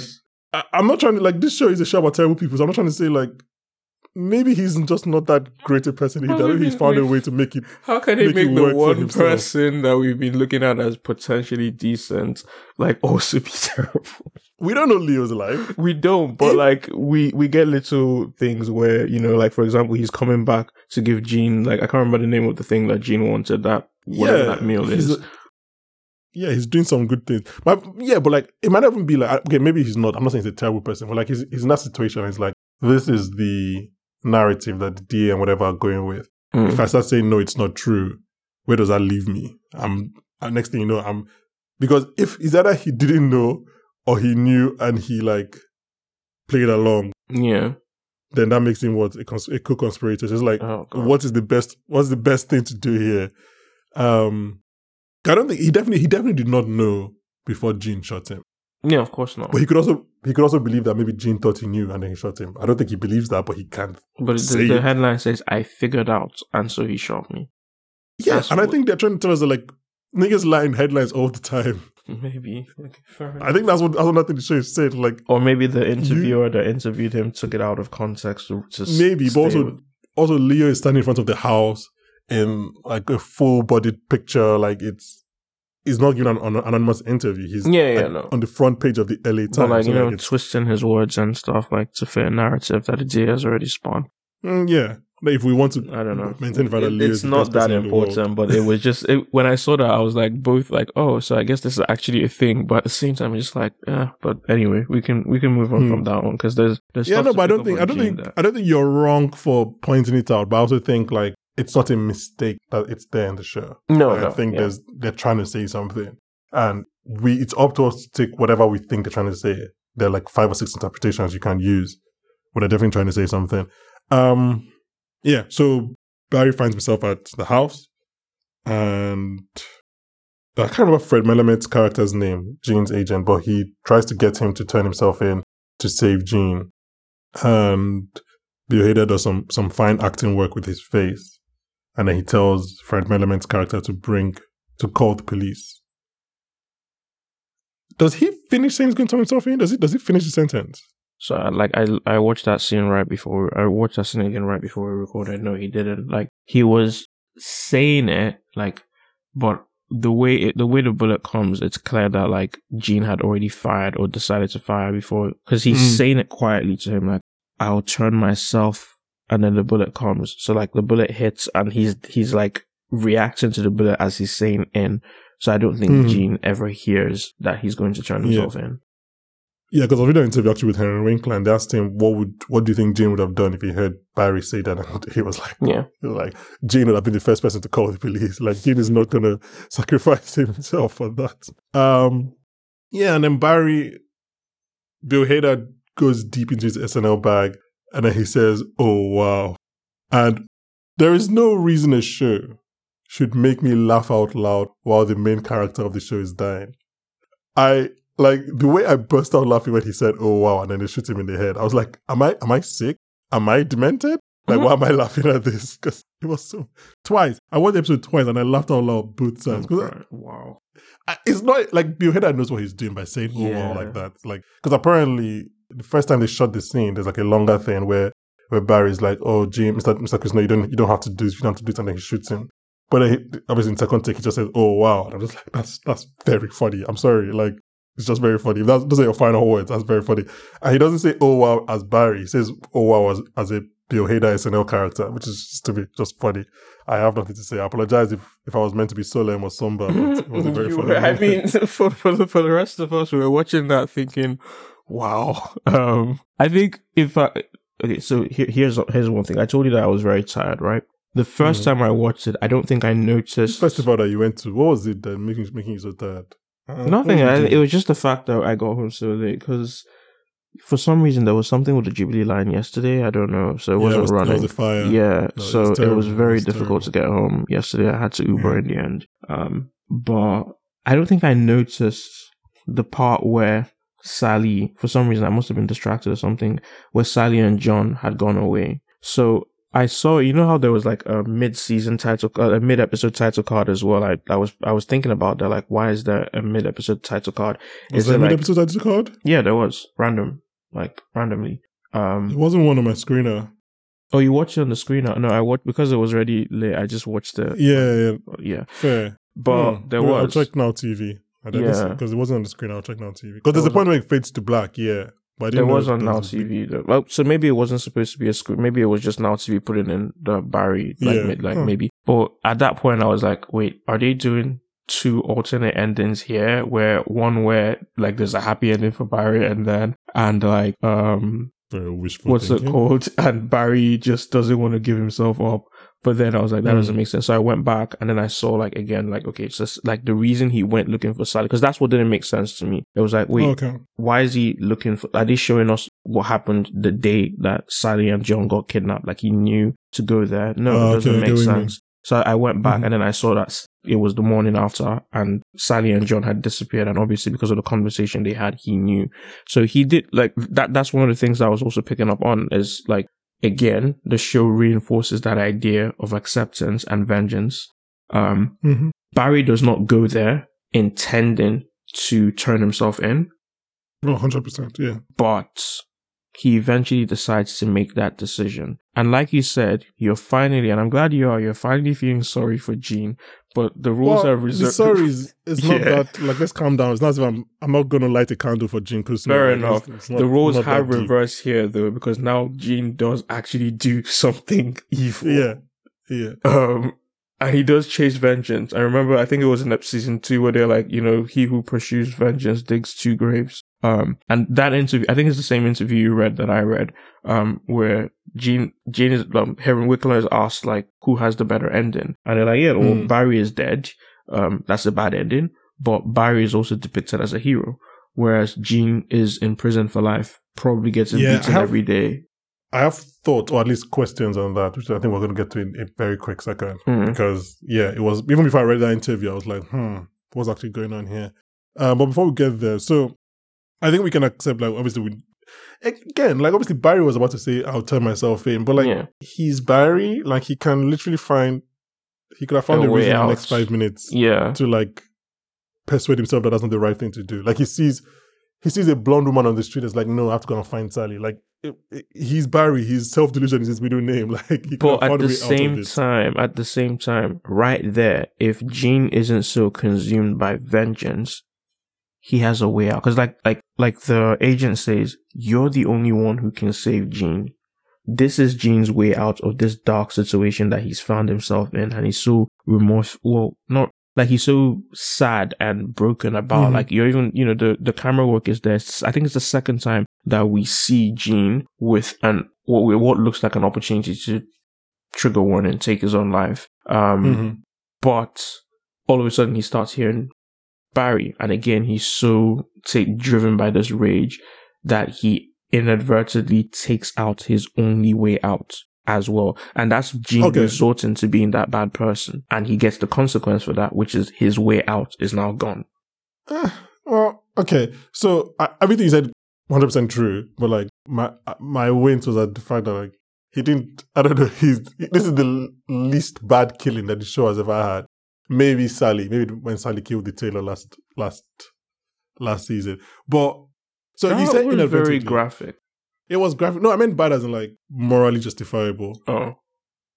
I, I'm not trying to like this show is a show about terrible people. So I'm not trying to say like maybe he's just not that great a person. He, Well, that he's maybe- found a way to make it. How can he make make, the one person that we've been looking at as potentially decent, like also be terrible? We don't know Leo's life. We don't, but If- like we we get little things where you know, like for example, he's coming back to give Gene like I can't remember the name of the thing that Gene wanted that whatever that meal is. a- yeah, he's doing some good things. But yeah, but like it might even be like okay, maybe he's not. I'm not saying he's a terrible person, but like he's he's in that situation. It's like this is the narrative that the DA and whatever are going with. Mm. If I start saying no, it's not true, where does that leave me? I'm and next thing you know, I'm because if is either he didn't know or he knew and he like played along, yeah. Then that makes him what a, cons- a co-conspirator. So it's like, Oh what is the best? What's the best thing to do here? Um, I don't think he definitely he definitely did not know before Gene shot him. Yeah, of course not. But he could also he could also believe that maybe Gene thought he knew and then he shot him. I don't think he believes that, but he can't. But the, the headline says, "I figured out," and so he shot me. Yeah, That's and I think they're trying to tell us that like niggas lie in headlines all the time. Maybe. I think that's what that's thing the show said. Like Or maybe the interviewer that interviewed him took it out of context to, to maybe, but also with- also Leo is standing in front of the house in like a full bodied picture. Like it's he's not giving an, an anonymous interview. He's Yeah, yeah, like, no. on the front page of the LA Times. But like So, you know, twisting his words and stuff like to fit a narrative that the day has already spawned. Mm, yeah. If we want to I don't know. maintain that It- it's not that person in the world. important, but it was just it, when I saw that I was like both like, oh, so I guess this is actually a thing. But at the same time, it's just like, yeah. But anyway, we can we can move on Hmm. from that one because there's there's Yeah, no, but I don't think I don't think I don't think you're wrong for pointing it out, but I also think like it's not a mistake that it's there in the show. no, Like, no, I think yeah. there's they're trying to say something, and we it's up to us to take whatever we think they're trying to say. There are like five or six interpretations you can use, but they're definitely trying to say something. Um, yeah. So Barry finds himself at the house, and I can't remember Fred Melamed's character's name, Gene's agent, but he tries to get him to turn himself in to save Gene, and Hader does some some fine acting work with his face, and then he tells Fred Melamed's character to bring to call the police. Does he finish saying he's going to turn himself in? Does he does he finish the sentence? So I- like I I watched that scene right before I watched that scene again right before we recorded. No, he didn't. Like he was saying it like, but the way it, the way the bullet comes, it's clear that like Gene had already fired or decided to fire before because he's Mm. saying it quietly to him like, "I'll turn myself," and then the bullet comes. So like the bullet hits and he's he's like reacting to the bullet as he's saying in. So I don't think Mm. Gene ever hears that he's going to turn Yeah. himself in. Yeah, because I read an interview actually with Henry Winkler, and they asked him what would what do you think Gene would have done if he heard Barry say that, and he was like, Yeah. he was like Gene would have been the first person to call the police. Like Gene is not gonna sacrifice himself for that. Um, yeah, and then Barry, Bill Hader goes deep into his SNL bag, and then he says, "Oh wow," and there is no reason a show should make me laugh out loud while the main character of the show is dying. I like the way I burst out laughing when he said, "Oh wow," and then they shoot him in the head. I was like, "Am I am I sick? Am I demented? Like, Mhm. why am I laughing at this?" Because it was so twice. I watched the episode twice, and I laughed out loud both times. 'Cause Oh, wow. I- it's not like Bill Hader knows what he's doing by saying "oh wow" like that. Like, because apparently the first time they shot the scene, there's like a longer thing where where Barry's like, "Oh, Jim, Mister Mister Chris, no, you don't you don't have to do this. You don't have to do it," and then he shoots him. But he, obviously in second take, he just says, "Oh wow," and I'm just like, "That's that's very funny." I'm sorry, like it's just very funny. If that's those are your final words. That's very funny. And he doesn't say "Oh wow" as Barry. He says "Oh wow" as, as a Bill Hader SNL character, which is just to be just funny. I have nothing to say. I apologize if, if I was meant to be solemn or somber, but it was a very funny. were- I mean, for for the, for the rest of us, we were watching that thinking, "Wow." Um, I think if I okay, so here, here's here's one thing. I told you that I was very tired, right? The 1st Mhm. time I watched it, I don't think I noticed festival that you went to, what was it that making making you so tired? Uh, nothing. I, it was just the fact that I got home so late because for some reason there was something with the Jubilee line yesterday. I don't know, so it Yeah, wasn't it was, running. Was. Yeah, No, so it was terrible. very It's difficult to get home yesterday. I had to Uber Yeah. in the end. Um, but I don't think I noticed the part where Sally, for some reason, I must have been distracted or something, where Sally and John had gone away. So I saw, you know how there was like a mid-season title, uh, a mid-episode title card as well. I, I was, I was thinking about that. Like, why is there a mid-episode title card? Was there it an like- you called? Yeah, there was random, like randomly. Um, wasn't one on my screener. oh, you watched it on the screen? No, I watched because it was already late. I just watched it. Yeah, yeah, yeah. fair. But Hmm. there Well, was. I'll check now TV. I did yeah. Because it wasn't on the screen. I'll check now TV. Because there's a point where it fades to black. Yeah. But There was on Now was a big- TV. though. Well, so maybe it wasn't supposed to be a screen. Maybe it was just Now TV putting in the Barry, like, Yeah. mid, like Huh. maybe. But at that point, I was like, wait, are they doing two alternate endings here? Where one where like there's a happy ending for Barry, and then and like um what's thinking. it called? And Barry just doesn't want to give himself up. But then I was like, that Mm. doesn't make sense. So I went back and then I saw like again, like, okay, so it's like the reason he went looking for Sally, because that's what didn't make sense to me. It was like, wait, Okay. why is he looking for, are they showing us what happened the day that Sally and John got kidnapped? Like he knew to go there. No, Oh, it doesn't okay, make sense. So I went back Mhm. and then I saw that it was the morning after and Sally and John had disappeared. And obviously because of the conversation they had, he knew. So he did like that. That's one of the things that I was also picking up on is like, again, the show reinforces that idea of acceptance and vengeance. Um, Mm-hmm. Barry does not go there intending to turn himself in, hundred percent. Yeah. but he eventually decides to make that decision. And like you said, you're finally, and I'm glad you are, you're finally feeling sorry for Gene, but the rules Well, are the reserved. sorry is it's not Yeah. that like let's calm down. It's not as if I'm I'm not gonna light a candle for Gene Cousineau. Fair Like, enough. it's- it's not- the rules have deep. reversed here though, because now Gene does actually do something evil. Yeah. Yeah. Um, and he does chase vengeance. I remember, I think it was in season two where they're like, you know, he who pursues vengeance digs two graves. Um, and that interview, I think it's the same interview you read that I read, um, where Gene, Gene is, um, Henry Winkler is asked, like, who has the better ending? And they're like, yeah, well, Hmm. Barry is dead. Um, that's a bad ending. But Barry is also depicted as a hero. Whereas Gene is in prison for life, probably gets Yeah, beaten have- every day. I have thought, or at least questions on that, which I think we're going to get to in a very quick second. Mhm. Because, yeah, it was, even before I read that interview, I was like, hmm, what's actually going on here? Um, but before we get there, so I think we can accept, like, obviously, we, again, like, obviously, Barry was about to say, I'll turn myself in, but, like, Yeah. he's Barry, like, he can literally find, he could have found A a, way reason in the next five minutes Yeah. to, like, persuade himself that that's not the right thing to do. Like, he sees, he sees a blonde woman on the street. It's like, no, I have to go and find Sally. Like, he's Barry. His self delusion is his middle name. Like, But at the way out of same time, at the same time, right there, if Gene isn't so consumed by vengeance, he has a way out. Cause like, like, like the agent says, you're the only one who can save Gene. This is Gene's way out of this dark situation that he's found himself in. And he's so remorseful. Well, not like he's so sad and broken about Mhm. like you're even, you know, the, the camera work is there. I think it's the second time that we see Gene with an, what, what looks like an opportunity to trigger warning, take his own life. Um, Mhm. but all of a sudden he starts hearing Barry, and again he's so take, driven by this rage that he inadvertently takes out his only way out as well, and that's Gene Okay. resorting to being that bad person, and he gets the consequence for that, which is his way out is now gone. Eh, well, okay. So I, everything you said, one hundred percent true. But like my my wins was at the fact that like he didn't. I don't know. He's this is the least bad killing that the show has ever had. Maybe Sally. Maybe when Sally killed the tailor last last last season. But so you said was very graphic. It was graphic. No, I meant bad as in like morally justifiable. Oh,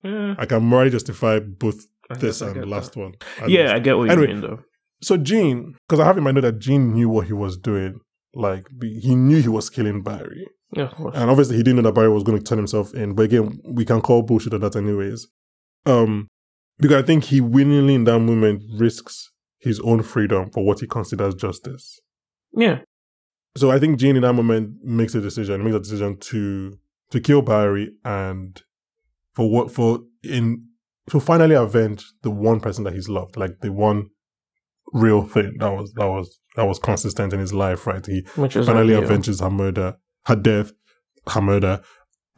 yeah. I can morally justify both I this and the last that. one. at Yeah. I get what you Anyway, mean though. So Gene, because I have in my note that Gene knew what he was doing. Like he knew he was killing Barry, Yeah, of course. and obviously he didn't know that Barry was going to turn himself in. But again, we can call bullshit on that anyways. Um, because I think he willingly in that moment risks his own freedom for what he considers justice. yeah, So I think Gene in that moment makes a decision, makes a decision to to kill Barry and for what for in to finally avenge the one person that he's loved, like the one real thing that was that was that was consistent in his life, right? He which is finally avenges her murder, her death, her murder,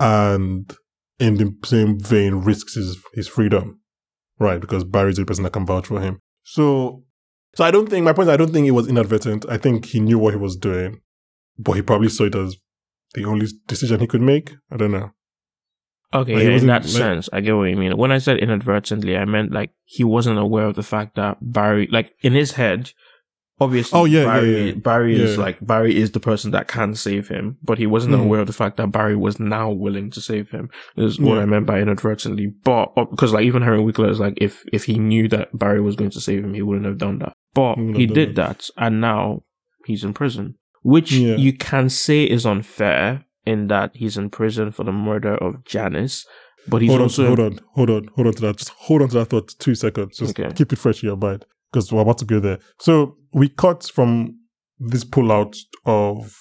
and in the same vein risks his his freedom, right? Because Barry's the person that can vouch for him. So, so I don't think my point. Is I don't think it was inadvertent. I think he knew what he was doing, but he probably saw it as the only decision he could make. I don't know. Okay, Like, yeah, in that like- sense, I get what you mean. When I said inadvertently, I meant like he wasn't aware of the fact that Barry, like in his head, obviously, Oh, yeah, yeah, Barry, yeah. Barry is Yeah. like Barry is the person that can save him, but he wasn't Mhm. aware of the fact that Barry was now willing to save him. Is what I meant by inadvertently. But because like even Henry Winkler is like, if if he knew that Barry was going to save him, he wouldn't have done that. But He wouldn't he have done did that, and now he's in prison, which Yeah. you can say is unfair in that he's in prison for the murder of Janice. But he's hold on, also hold on, hold on, hold on to that. Just hold on to that thought. Two seconds. Just Okay. keep it fresh in your mind because we're about to go there. So we cut from this pullout of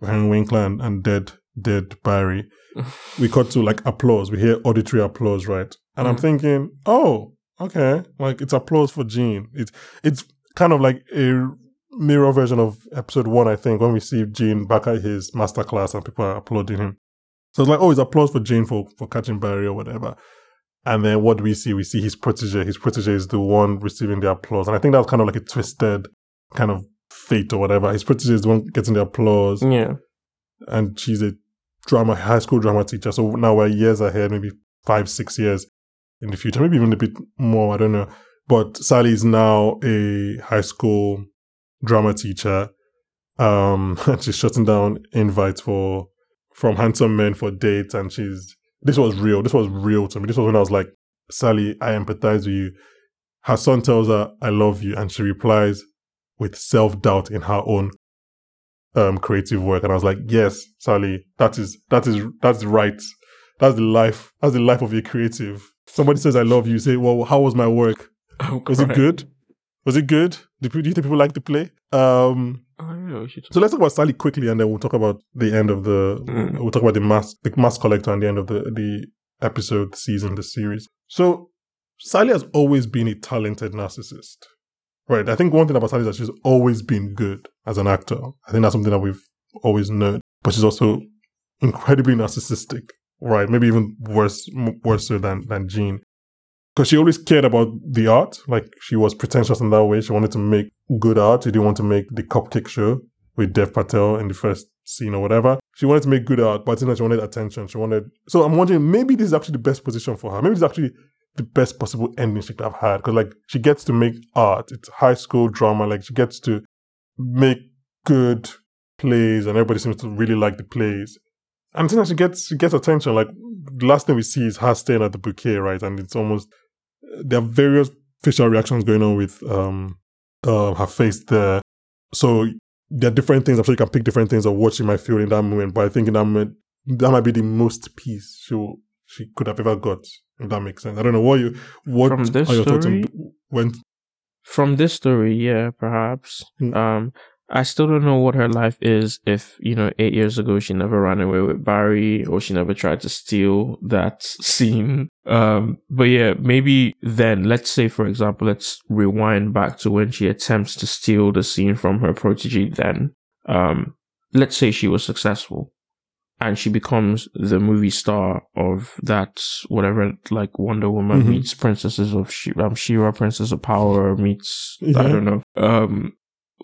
Henry Winkler and, and dead, dead Barry. we cut to like applause. We hear auditory applause, right? And I'm Mm. thinking, oh, okay, like it's applause for Gene. It's it's kind of like a mirror version of episode one, I think, when we see Gene back at his masterclass and people are applauding him. So it's like, oh, it's applause for Jane for, for catching Barry or whatever. And then what do we see? We see his protege. His protege is the one receiving the applause. And I think that's kind of like a twisted kind of fate or whatever. His protege is the one getting the applause. Yeah. And she's a drama, high school drama teacher. So now we're years ahead, maybe five, six years in the future, maybe even a bit more. I don't know. But Sally is now a high school drama teacher. Um, and she's shutting down invites for from handsome men for dates, and she's this was real. This was real to me. This was when I was like, Sally, I empathize with you. Her son tells her, I love you, and she replies with self doubt in her own um creative work. And I was like, Yes, Sally, that is that is that's right. That's the life. That's the life of a creative. Somebody says I love you. you say, Well, how was my work? Oh, Was it good? Was it good? Do you think people like the play? Um, yeah, we should- so let's talk about Sally quickly, and then we'll talk about the end of the. Mm. We'll talk about the mask, the mask collector, and the end of the the episode, season, the series. So Sally has always been a talented narcissist, right? I think one thing about Sally is that she's always been good as an actor. I think that's something that we've always known. But she's also incredibly narcissistic, right? Maybe even worse, worse than than Gene because she always cared about the art. Like she was pretentious in that way. She wanted to make good art. She didn't want to make the cupcake show with Dev Patel in the first scene or whatever. She wanted to make good art, but you she wanted attention. She wanted. So I'm wondering, maybe this is actually the best position for her. Maybe is actually the best possible ending she could have had. Because like she gets to make art. It's high school drama. Like she gets to make good plays, and everybody seems to really like the plays. And then she gets she gets attention. Like the last thing we see is her staying at the bouquet, right? And it's almost there are various facial reactions going on with um uh, her face there. So there are different things. I'm sure you can pick different things of what she might feel in that moment. But I think in that moment, that might be the most peace she will, she could have ever got. If that makes sense. I don't know what you what From this are your thoughts on story? when From this story, yeah, perhaps. Mm. Um, I still don't know what her life is if, you know, eight years ago she never ran away with Barry or she never tried to steal that scene. Um, but yeah, maybe then, let's say, for example, let's rewind back to when she attempts to steal the scene from her protege then. Um, let's say she was successful and she becomes the movie star of that whatever like Wonder Woman Mhm. meets Princesses of She- um, She-Ra, Princess of Power meets I don't know. Um,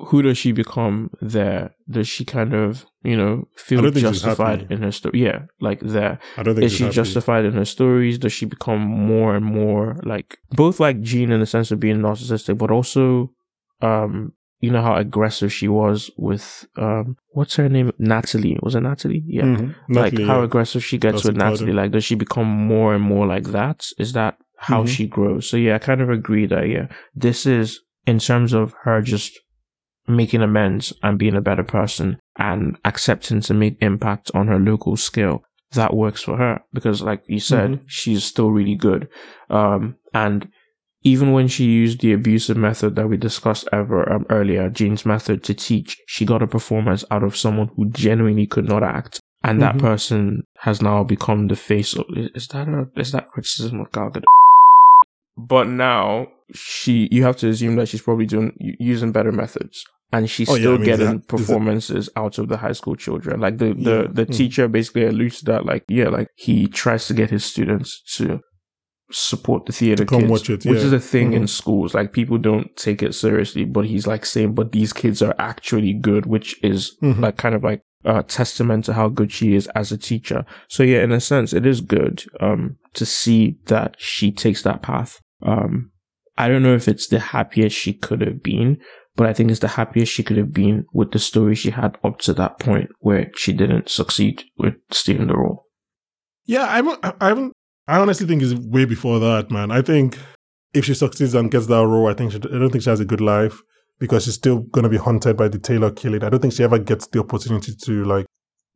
who does she become there? Does she kind of you know feel don't think she's justified in her story? Yeah, like there. I don't think Is she happy. justified in her stories? Does she become more and more like both like Jean in the sense of being narcissistic, but also, um, you know how aggressive she was with um, what's her name? Natalie. Was it Natalie? Yeah. Mhm. Like Natalie, how yeah. aggressive she gets That's with. Natalie. Like does she become more and more like that? Is that how Mhm. she grows? So yeah, I kind of agree that yeah, this is in terms of her just making amends and being a better person and accepting to make impact on her local scale that works for her because like you said Mhm. she's still really good um and even when she used the abusive method that we discussed ever um, earlier Gene's method to teach she got a performance out of someone who genuinely could not act and that Mhm. person has now become the face of is that a is that criticism of Gal Gadot? but now she you have to assume that she's probably doing using better methods and she's Oh, yeah, still I mean, getting that- performances out of the high school children like the Yeah. the the Mm. teacher basically alludes to that like yeah like he tries to get his students to support the theater come kids it, which is a thing in Mhm. schools like people don't take it seriously but he's like saying but these kids are actually good which is Mhm. like kind of like a testament to how good she is as a teacher so yeah in a sense it is good um to see that she takes that path um i don't know if it's the happiest she could have been but i think it's the happiest she could have been with the story she had up to that point where she didn't succeed with stealing the role Yeah, I haven't, I honestly think it's way before that, man. I think if she succeeds and gets that role, I think she, I don't think she has a good life because she's still gonna be haunted by the Taylor killing. I don't think she ever gets the opportunity to like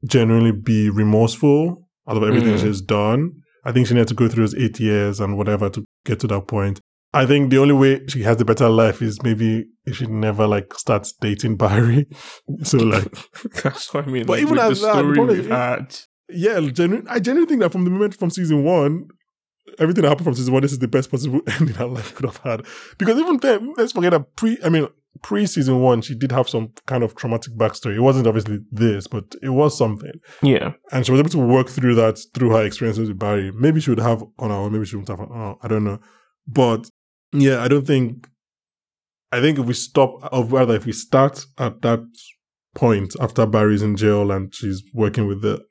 genuinely be remorseful out of everything Mm. she's done. I think she needs to go through those eight years and whatever to get to that point. I think the only way she has a better life is maybe if she never like starts dating Barry. so like that's what i mean But like, even as the that, story problem we've had yeah, genu- I genuinely think that from the moment from season one, everything that happened from season one, this is the best possible ending our life could have had. Because even then, let's forget that pre, I mean, pre season one, she did have some kind of traumatic backstory. It wasn't obviously this, but it was something. Yeah. And she was able to work through that through her experiences with Barry. Maybe she would have on her own, maybe she wouldn't have on her. I don't know. But yeah, I don't think, I think if we stop, or rather, if we start at that point after Barry's in jail and she's working with the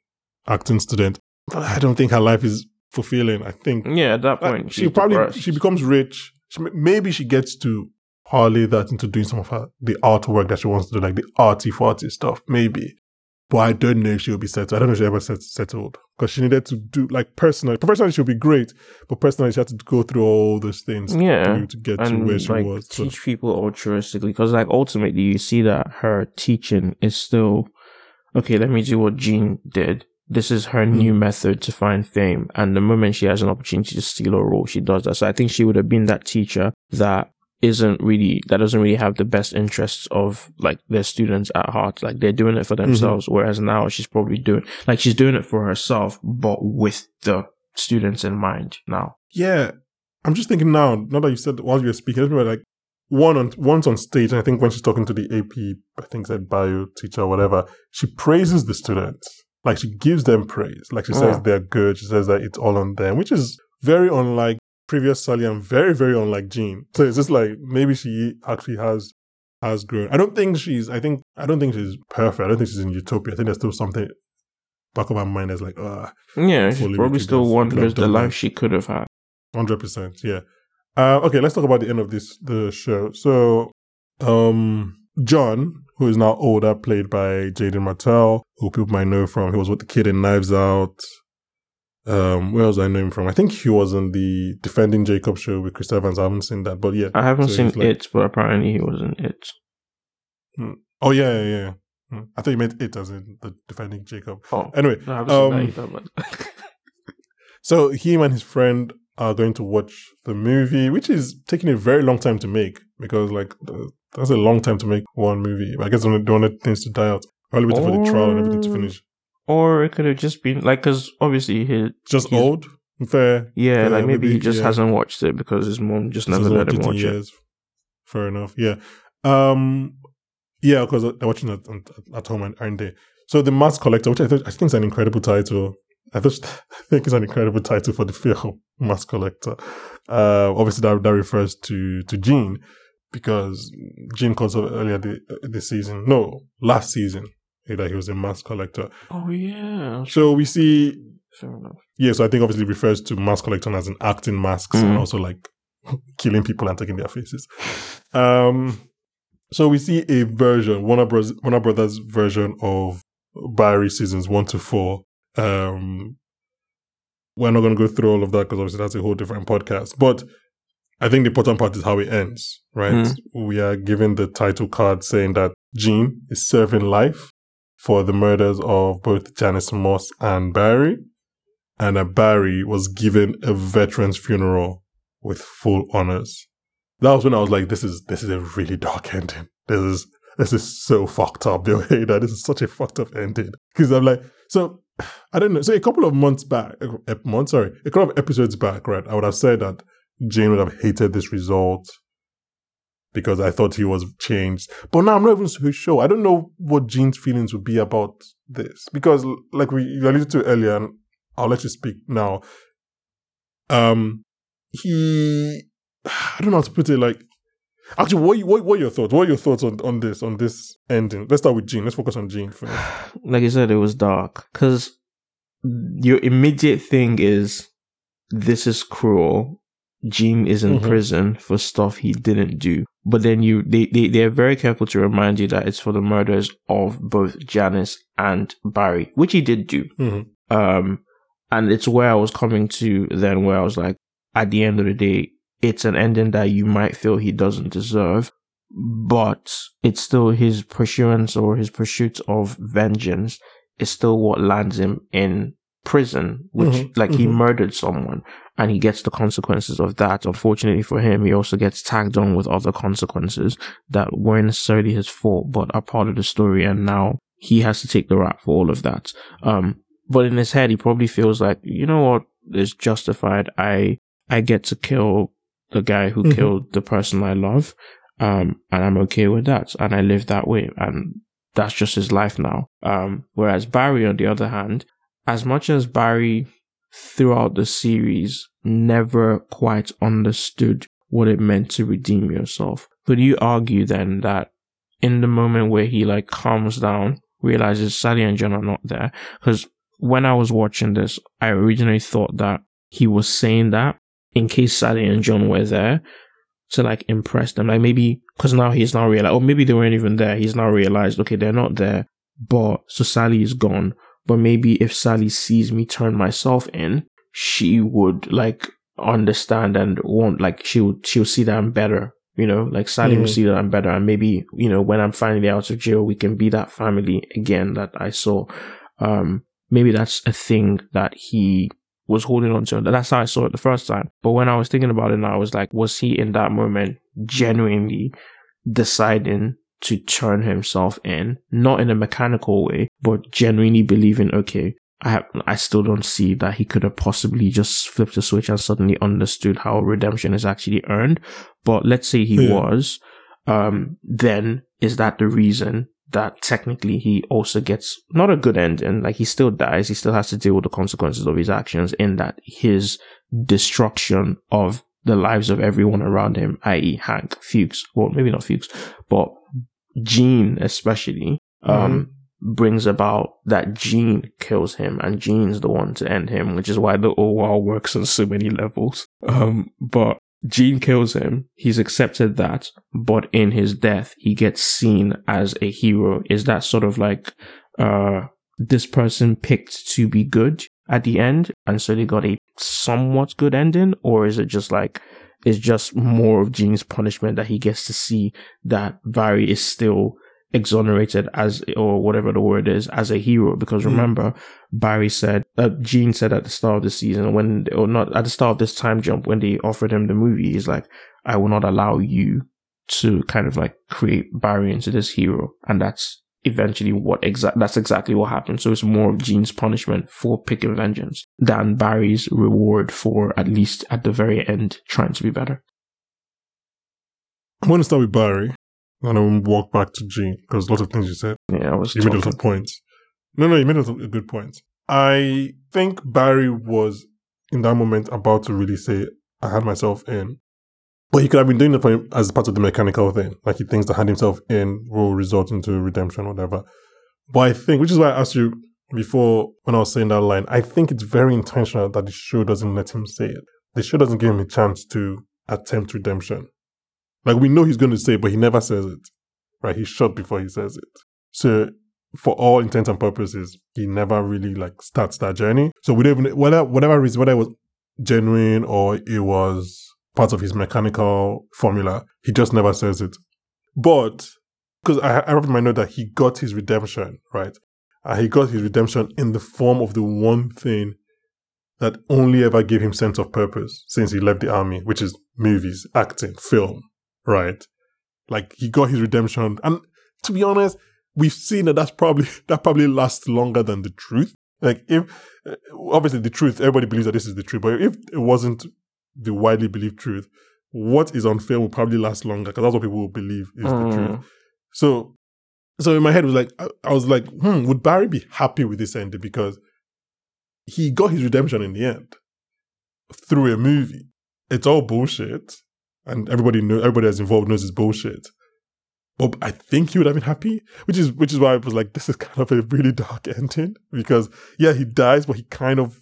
acting student, I don't think her life is fulfilling. I think Yeah, at that like, point, she probably depressed. she becomes rich. She, maybe she gets to parlay that into doing some of her the artwork that she wants to do, like the arty farty stuff. Maybe, but I don't know if she'll be settled. I don't know if she ever set, settled because she needed to do like personally. Professionally, she'll be great, but personally, she had to go through all those things Yeah, to, to get to and where she like was. So, teach people altruistically because like ultimately you see that her teaching is still okay let me do what Gene did this is her Hmm. new method to find fame and the moment she has an opportunity to steal a role she does that so i think she would have been that teacher that isn't really that doesn't really have the best interests of like their students at heart like they're doing it for Mm-hmm. themselves whereas now she's probably doing like she's doing it for herself but with the students in mind now yeah, I'm just thinking now. Now that you said while you were speaking, I remember like one on once on stage, and I think when she's talking to the AP, I think said bio teacher or whatever, she praises the students. Like she gives them praise. Like she says they're good. She says that it's all on them, which is very unlike previous Sally and very very unlike Gene. So it's just like maybe she actually has has grown. I don't think she's. I think I don't think she's perfect. I don't think she's in utopia. I think there's still something back of her mind that's like, uh yeah she's probably still have- we could wonders the life that. she could have had Hundred percent, yeah. Uh, okay, let's talk about the end of this the show. So, um, John, who is now older, played by Jaeden Martell, who people might know from he was with the kid in Knives Out. Um, where else I know him from? I think he was on the Defending Jacob show with Chris Evans. I haven't seen that, but yeah. I haven't So seen like- it, but apparently he wasn't it. Oh yeah, yeah, yeah. Hmm. I thought you meant it as in the Defending Jacob. Oh, Anyway, no, I haven't seen um, that either, So him and his friend are going to watch the movie, which is taking a very long time to make because like that's a long time to make one movie. I guess they they wanted things to die out. Probably waiting for the trial and everything to finish. Or it could have just been like because obviously he, Just he's- old, fair. yeah, fair, like maybe, he just yeah. hasn't watched it because his mom just never let him 15 watch it. Fair enough. Yeah. Um. Yeah, because they're watching it at, at home, and aren't they? So the Mask Collector, which I think I think is an incredible title. I just I think it's an incredible title for the film, Mask Collector. Uh, obviously that that refers to to Gene because Gene calls up earlier the, this season, no, last season, that he was a mask collector. Oh yeah, So we see fair enough. yeah, so I think obviously refers to mask collecting as in acting masks and Mhm. also like killing people and taking their faces. Um, so we see a version, Warner Bros. Warner Brothers version of Barry seasons one to four. Um, we're not going to go through all of that because obviously that's a whole different podcast. But I think the important part is how it ends, right? Mhm. We are given the title card saying that Gene is serving life for the murders of both Janice Moss and Barry and that Barry was given a veteran's funeral with full honors. That was when I was like, "This is this is a really dark ending. This is this is so fucked up, Bill Hader. This is such a fucked up ending." Because I'm like, so I don't know. So a couple of months back, month, sorry, a couple of episodes back, right? I would have said that Jane would have hated this result because I thought he was changed. But now I'm not even so sure. I don't know what Gene's feelings would be about this because, like we alluded to earlier, and I'll let you speak now. Um, he, I don't know how to put it. Like, actually, what what what are your thoughts? What are your thoughts on on this on this ending? Let's start with Gene. Let's focus on Gene first. Like I said, it was dark because your immediate thing is this is cruel. Gene is in Mhm. prison for stuff he didn't do. But then you, they, they, they're very careful to remind you that it's for the murders of both Janice and Barry, which he did do. Mhm. Um, and it's where I was coming to then where I was like, at the end of the day, it's an ending that you might feel he doesn't deserve, but it's still his pursuance or his pursuit of vengeance is still what lands him in prison, which Mhm, like he mhm. murdered someone and he gets the consequences of that. Unfortunately for him, he also gets tagged on with other consequences that weren't necessarily his fault, but are part of the story. And now he has to take the rap for all of that. Um, but in his head, he probably feels like, you know what, it's justified. I, I get to kill the guy who Mhm. killed the person I love. Um, and I'm okay with that. And I live that way. And that's just his life now. Um, whereas Barry, on the other hand, as much as Barry throughout the series never quite understood what it meant to redeem yourself, could you argue then that in the moment where he like calms down, realizes Sally and John are not there? Because when I was watching this, I originally thought that he was saying that in case Sally and John were there to like impress them. Like maybe because now he's now realized, or maybe they weren't even there. He's now realized, okay, they're not there, but so Sally is gone. But maybe if Sally sees me turn myself in, she would like understand and won't like she would she'll see that I'm better. You know, like Sally will see that I'm better, and maybe you know when I'm finally out of jail, we can be that family again that I saw. Um, maybe that's a thing that he was holding on to. That's how I saw it the first time. But when I was thinking about it now, I was like, was he in that moment genuinely deciding to turn himself in, not in a mechanical way, but genuinely believing, okay, I have, I still don't see that he could have possibly just flipped the switch and suddenly understood how redemption is actually earned. But let's say he yeah. was, um, then is that the reason that technically he also gets not a good ending? Like he still dies. He still has to deal with the consequences of his actions in that his destruction of the lives of everyone around him, i.e. Hank, Fuches, well, maybe not Fuches, but Gene especially, um, mm-hmm. brings about that Gene kills him and Gene's the one to end him, which is why the OWAL works on so many levels. Um, but Gene kills him. He's accepted that, but in his death, he gets seen as a hero. Is that sort of like, uh, this person picked to be good at the end, and so they got a somewhat good ending, or is it just like it's just more of Gene's punishment that he gets to see that Barry is still exonerated as or whatever the word is as a hero because hmm. remember mm. Barry said uh, Gene said at the start of the season when or not at the start of this time jump when they offered him the movie he's like I will not allow you to kind of like create Barry into this hero and that's eventually what exact that's exactly what happened. So it's more of Gene's punishment for picking vengeance than Barry's reward for at least at the very end trying to be better. I'm to start with Barry and then walk back to Gene because lots of things you said. Yeah, I was. You talking. made a lot of points. No, no, you made a, a good point. I think Barry was in that moment about to really say, "I had myself in," But he could have been doing it as part of the mechanical thing. Like he thinks to hand himself in will result into redemption or whatever. But I think, which is why I asked you before when I was saying that line, I think it's very intentional that the show doesn't let him say it. The show doesn't give him a chance to attempt redemption. Like we know he's going to say it, but he never says it. Right? He's shot before he says it. So for all intents and purposes, he never really like starts that journey. So we don't even whatever whatever reason, whether it was genuine or it was part of his mechanical formula. He just never says it. But because I, I in my note that he got his redemption, right? Uh, he got his redemption in the form of the one thing that only ever gave him sense of purpose since he left the army, which is movies, acting, film, right? Like he got his redemption, and to be honest, we've seen that that's probably that probably lasts longer than the truth. Like if uh, obviously the truth, everybody believes that this is the truth, but if it wasn't the widely believed truth, what is unfair will probably last longer because that's what people will believe is mm. the truth. So, so in my head was like, I, I, was like, hmm, would Barry be happy with this ending because he got his redemption in the end through a movie. It's all bullshit, and everybody know everybody that's involved knows it's bullshit. But I think he would have been happy, which is which is why I was like, this is kind of a really dark ending because yeah, he dies, but he kind of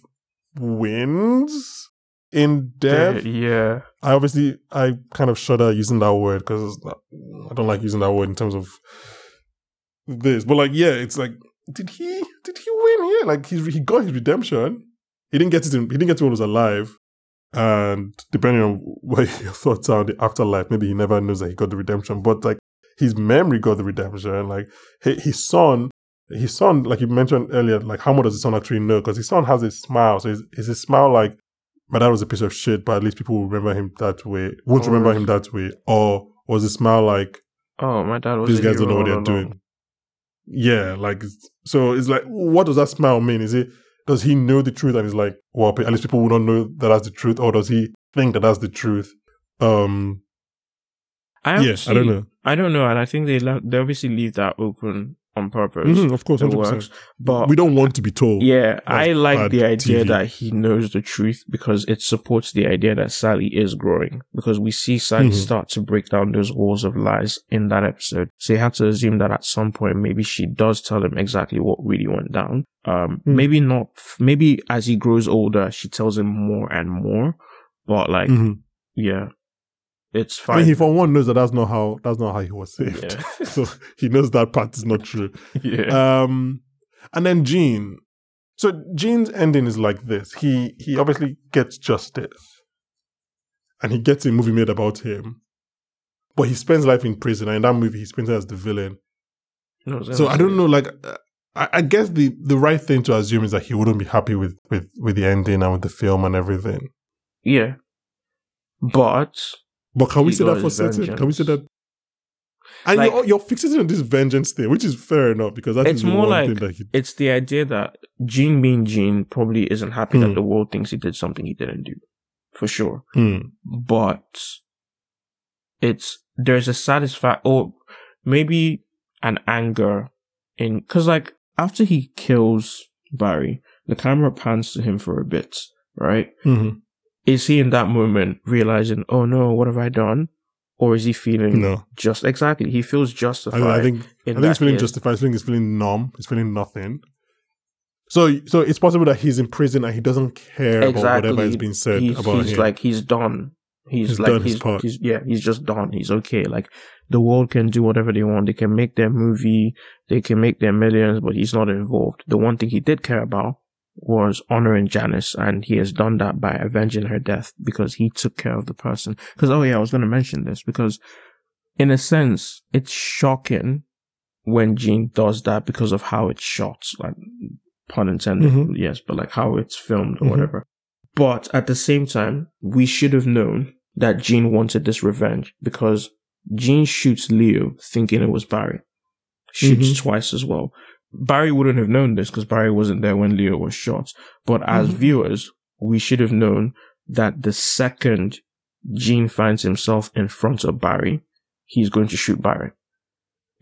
wins in depth. Yeah. I obviously I kind of shudder using that word because I don't like using that word in terms of this. But like, yeah, it's like, did he did he win here? Like he he got his redemption. He didn't get it. In, he didn't get it when he was alive. And depending on what your thoughts are on the afterlife, maybe he never knows that he got the redemption. But like his memory got the redemption. Like his son, his son, like you mentioned earlier, like how much does his son actually know? Because his son has a smile. So is, is his smile like my dad was a piece of shit, but at least people will remember him that way. Won't oh, remember him that way. Or was it smile like, oh, my dad was these guys don't know what they're doing. Yeah, like so. It's like, what does that smile mean? Is it does he know the truth and he's like, well, at least people will not know that that's the truth, or does he think that that's the truth? Um, I yeah, I don't know. I don't know, and I think they they obviously leave that open on purpose. Mhm, of course, It 100%. works, but we don't want to be told. Yeah, I like the idea TV. that he knows the truth because it supports the idea that Sally is growing. Because we see Sally Mhm. start to break down those walls of lies in that episode. So you have to assume that at some point maybe she does tell him exactly what really went down. Um, Hmm. maybe not. Maybe as he grows older, she tells him more and more. But like, Mhm. yeah, it's fine. I mean, he for one knows that that's not how that's not how he was saved. Yeah. so he knows that part is not true. yeah. Um, and then Gene. So Gene's ending is like this. He he obviously gets justice, and he gets a movie made about him. But he spends life in prison, and in that movie, he spends it as the villain. No, So I don't know. Like, uh, I, I guess the the right thing to assume is that he wouldn't be happy with with with the ending and with the film and everything. Yeah, but But can we say that for certain? Can we say that? And Like- you're, you're fixating on this vengeance thing, which is fair enough because that's It's more like- he. it's the idea that Gene being Gene probably isn't happy Hmm. that the world thinks he did something he didn't do, for sure. Hmm. But it's there's a satisfy or maybe an anger in because like after he kills Barry, the camera pans to him for a bit, right? Mhm. Is he in that moment realizing, oh no, what have I done? Or is he feeling No, just exactly? He feels I, justified. I think I in think he's feeling he is- justified. He's feeling he's feeling numb. He's feeling nothing. So so it's possible that he's in prison and he doesn't care about whatever is being said he's, about he's him. like he's done. He's, He's like done his part. he's yeah he's just done. He's okay. Like the world can do whatever they want. They can make their movie. They can make their millions, but he's not involved. The one thing he did care about was honoring Janice, and he has done that by avenging her death because he took care of the person. Because oh yeah, I was going to mention this because in a sense it's shocking when Gene does that because of how it's shot. Like pun intended, Mhm. yes, but like how it's filmed or Mhm. whatever. But at the same time, we should have known that Gene wanted this revenge because Gene shoots Leo thinking it was Barry. Shoots Mhm. twice as well. Barry wouldn't have known this because Barry wasn't there when Leo was shot. But as Mhm. viewers, we should have known that the second Gene finds himself in front of Barry, he's going to shoot Barry.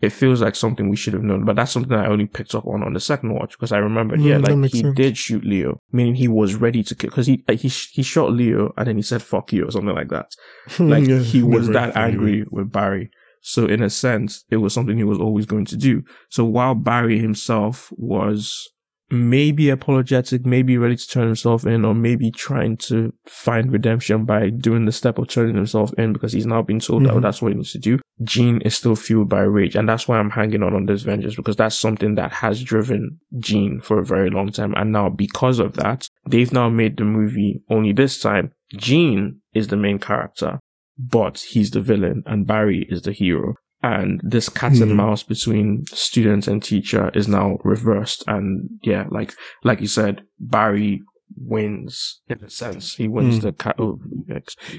It feels like something we should have known, but that's something I only picked up on on the second watch because I remembered, Mm, yeah, like he sense. did shoot Leo, meaning he was ready to kill because he he he shot Leo and then he said "fuck you" or something like that. Like Yeah, he was that angry with Barry. So in a sense, it was something he was always going to do. So while Barry himself was maybe apologetic, maybe ready to turn himself in, or maybe trying to find redemption by doing the step of turning himself in because he's now been told that Mhm. that's what he needs to do. Gene is still fueled by rage, and that's why I'm hanging on on this vengeance because that's something that has driven Gene for a very long time. And now because of that, they've now made the movie only this time. Gene is the main character, but he's the villain, and Barry is the hero. And this cat and Mhm. mouse between student and teacher is now reversed. And yeah, like like you said, Barry wins in a sense. He wins Mm. the cat. Oh,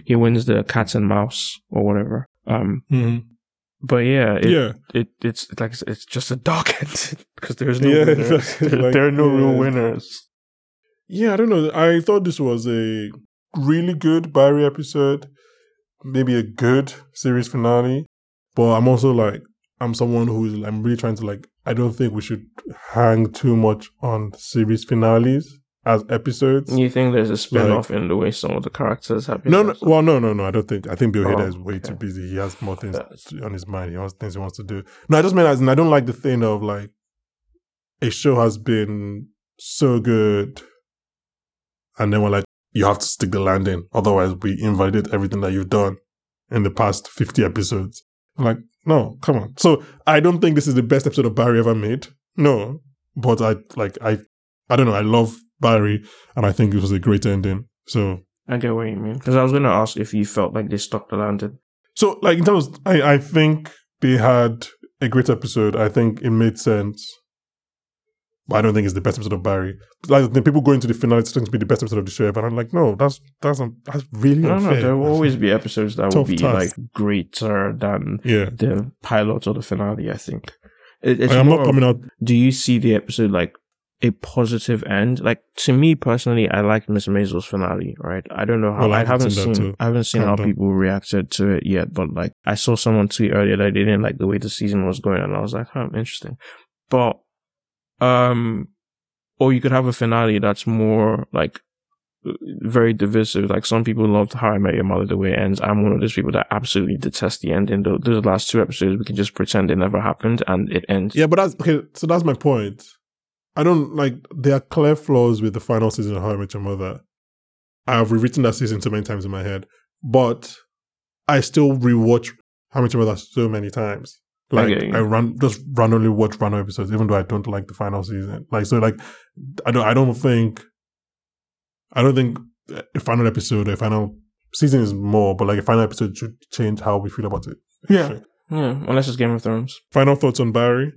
he wins the cat and mouse or whatever. Um, Mhm. but yeah, it, yeah, it it's like it's just a dark end because there's no Yeah, There, like, there are no real winners. yeah. I don't know. I thought this was a really good Barry episode, maybe a good series finale. But I'm also like, I'm someone who's I'm really trying to like. I don't think we should hang too much on series finales as episodes. You think there's a spin off in the way some of the characters have been? No, no, well, no, no, no. I don't think. I think Bill Hader Oh, is way too busy. He has more things to- on his mind. He has things he wants to do. No, I just mean as in I don't like the thing of like a show has been so good, and then we're like, you have to stick the landing, otherwise we invalidate everything that you've done in the past fifty episodes. I'm like, no, come on. So I don't think this is the best episode of Barry ever made. No, but I like I, I don't know. I love Barry, and I think it was a great ending. So I get what you mean. Because I was going to ask if you felt like they stuck the landing. So, like in terms, I I think they had a great episode. I think it made sense. But I don't think it's the best episode of Barry. Like the people going to the finale it's going to be the best episode of the show, but I'm like, no, that's that's that's really No, unfair. no, there will always be episodes that will be task. like greater than yeah. the pilot or the finale. I think. It, it's I'm not of, coming out. Do you see the episode like a positive end. Like to me personally, I liked Miss Maisel's finale, right? I don't know how Well, I haven't seen seen. I haven't seen how down. people reacted to it yet, but like I saw someone tweet earlier that they didn't like the way the season was going and I was like, huh, interesting. But um or you could have a finale that's more like very divisive. Like some people loved How I Met Your Mother the way it ends. I'm one of those people that absolutely detest the ending. Those those last two episodes, we can just pretend it never happened and it ends. Yeah, but that's okay. So that's my point. I don't like there are clear flaws with the final season of How I Met Your Mother. I have rewritten that season so many times in my head, but I still rewatch How I Met Your Mother so many times. Like get you. I run just randomly watch random episodes, even though I don't like the final season. Like so, like I don't. I don't think. I don't think a final episode, a final season is more, but like a final episode should change how we feel about it. Yeah. Yeah, unless it's Game of Thrones. Final thoughts on Barry.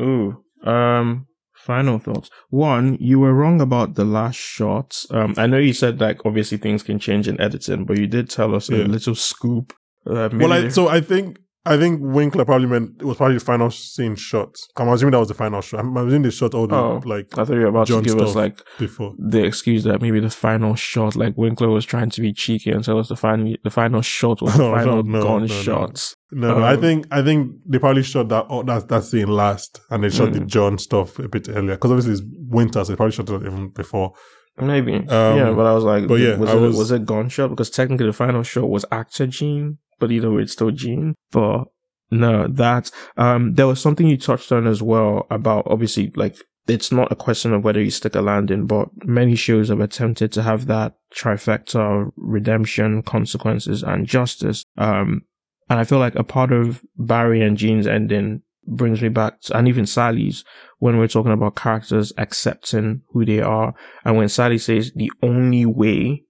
Ooh. Um final thoughts. One, you were wrong about the last shot. Um I know you said like obviously things can change in editing, but you did tell us Yeah. a little scoop. Uh, Well, I, so I think I think Winkler probably meant it was probably the final scene shot. I'm assuming that was the final shot. I'm assuming they shot all the Oh, like I thought you were about John to give us like before. the excuse that maybe the final shot, like Winkler was trying to be cheeky and tell us the final the final shot was the No, final no, gun no, no. shot. No, no, I Um, think I think they probably shot that oh, that that scene last, and they shot the Mm. John stuff a bit earlier because obviously it's winter, so they probably shot it even before. Maybe. yeah, but I was like, but yeah, was, I it, was- was it gunshot? Because technically the final shot was actor Gene, but either way, it's still Gene. But no, that, um, there was something you touched on as well about obviously like, it's not a question of whether you stick a landing, but many shows have attempted to have that trifecta of redemption, consequences, and justice. Um, and I feel like a part of Barry and Gene's ending brings me back to, and even Sally's when we're talking about characters accepting who they are. And when Sally says the only way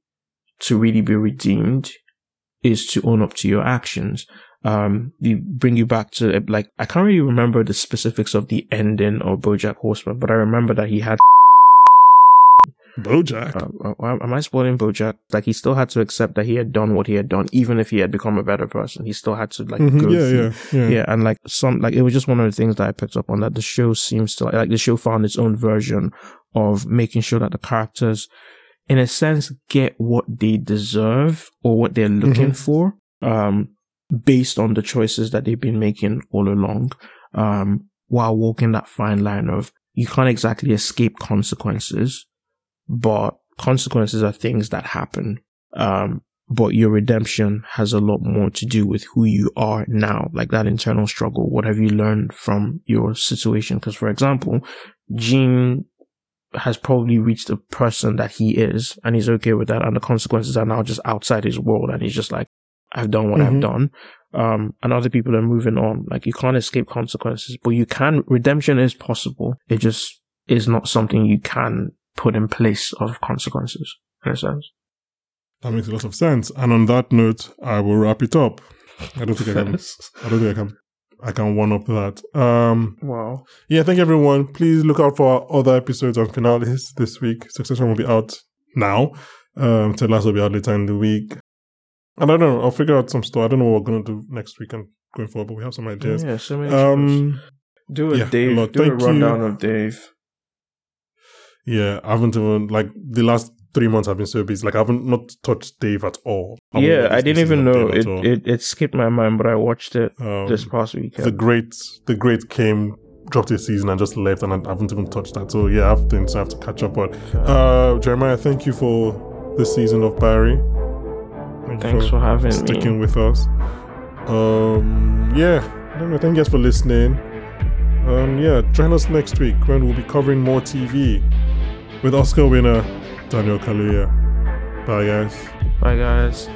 to really be redeemed is to own up to your actions. Um, they bring you back to like, I can't really remember the specifics of the ending of Bojack Horseman, but I remember that he had BoJack. uh, uh, am I spoiling BoJack? Like he still had to accept that he had done what he had done, even if he had become a better person. He still had to like Mhm, go yeah, through. yeah, yeah, Yeah, and like some, like it was just one of the things that I picked up on that the show seems to like the show found its own version of making sure that the characters, in a sense, get what they deserve or what they're looking for, um, based on the choices that they've been making all along, um, while walking that fine line of you can't exactly escape consequences, but consequences are things that happen. Um, but your redemption has a lot more to do with who you are now, like that internal struggle. What have you learned from your situation? Because, for example, Gene has probably reached the person that he is, and he's okay with that, and the consequences are now just outside his world, and he's just like, I've done what I've Mhm. done. Um, and other people are moving on. Like, you can't escape consequences, but you can, redemption is possible. It just is not something you can put in place of consequences, in a sense. That makes a lot of sense. And on that note, I will wrap it up. I don't think I can. I don't think I can. I can one up that. Um, Wow. yeah, thank everyone. Please look out for our other episodes and finales this week. Succession will be out now. Um, Ted Lasso will be out later in the week. And I don't know. I'll figure out some stuff. I don't know what we're gonna do next week and going forward, but we have some ideas. Yeah, so many. Um, Do it, yeah, a Dave. lot. Do a Thank you. rundown of Dave. yeah, I haven't even like the last three months have been so busy. Like I haven't not touched Dave at all. haven't yeah, I didn't even know it, it. It skipped my mind, but I watched it Um, this past weekend. the great the great came dropped his season and just left and I haven't even touched that so yeah I have things I have to catch up on uh Jeremiah thank you for this season of Barry Thank Thanks for having sticking me. with us um yeah I don't know thank you guys for listening um yeah join us next week when we'll be covering more TV with Oscar winner Daniel Kaluuya bye guys Bye, guys.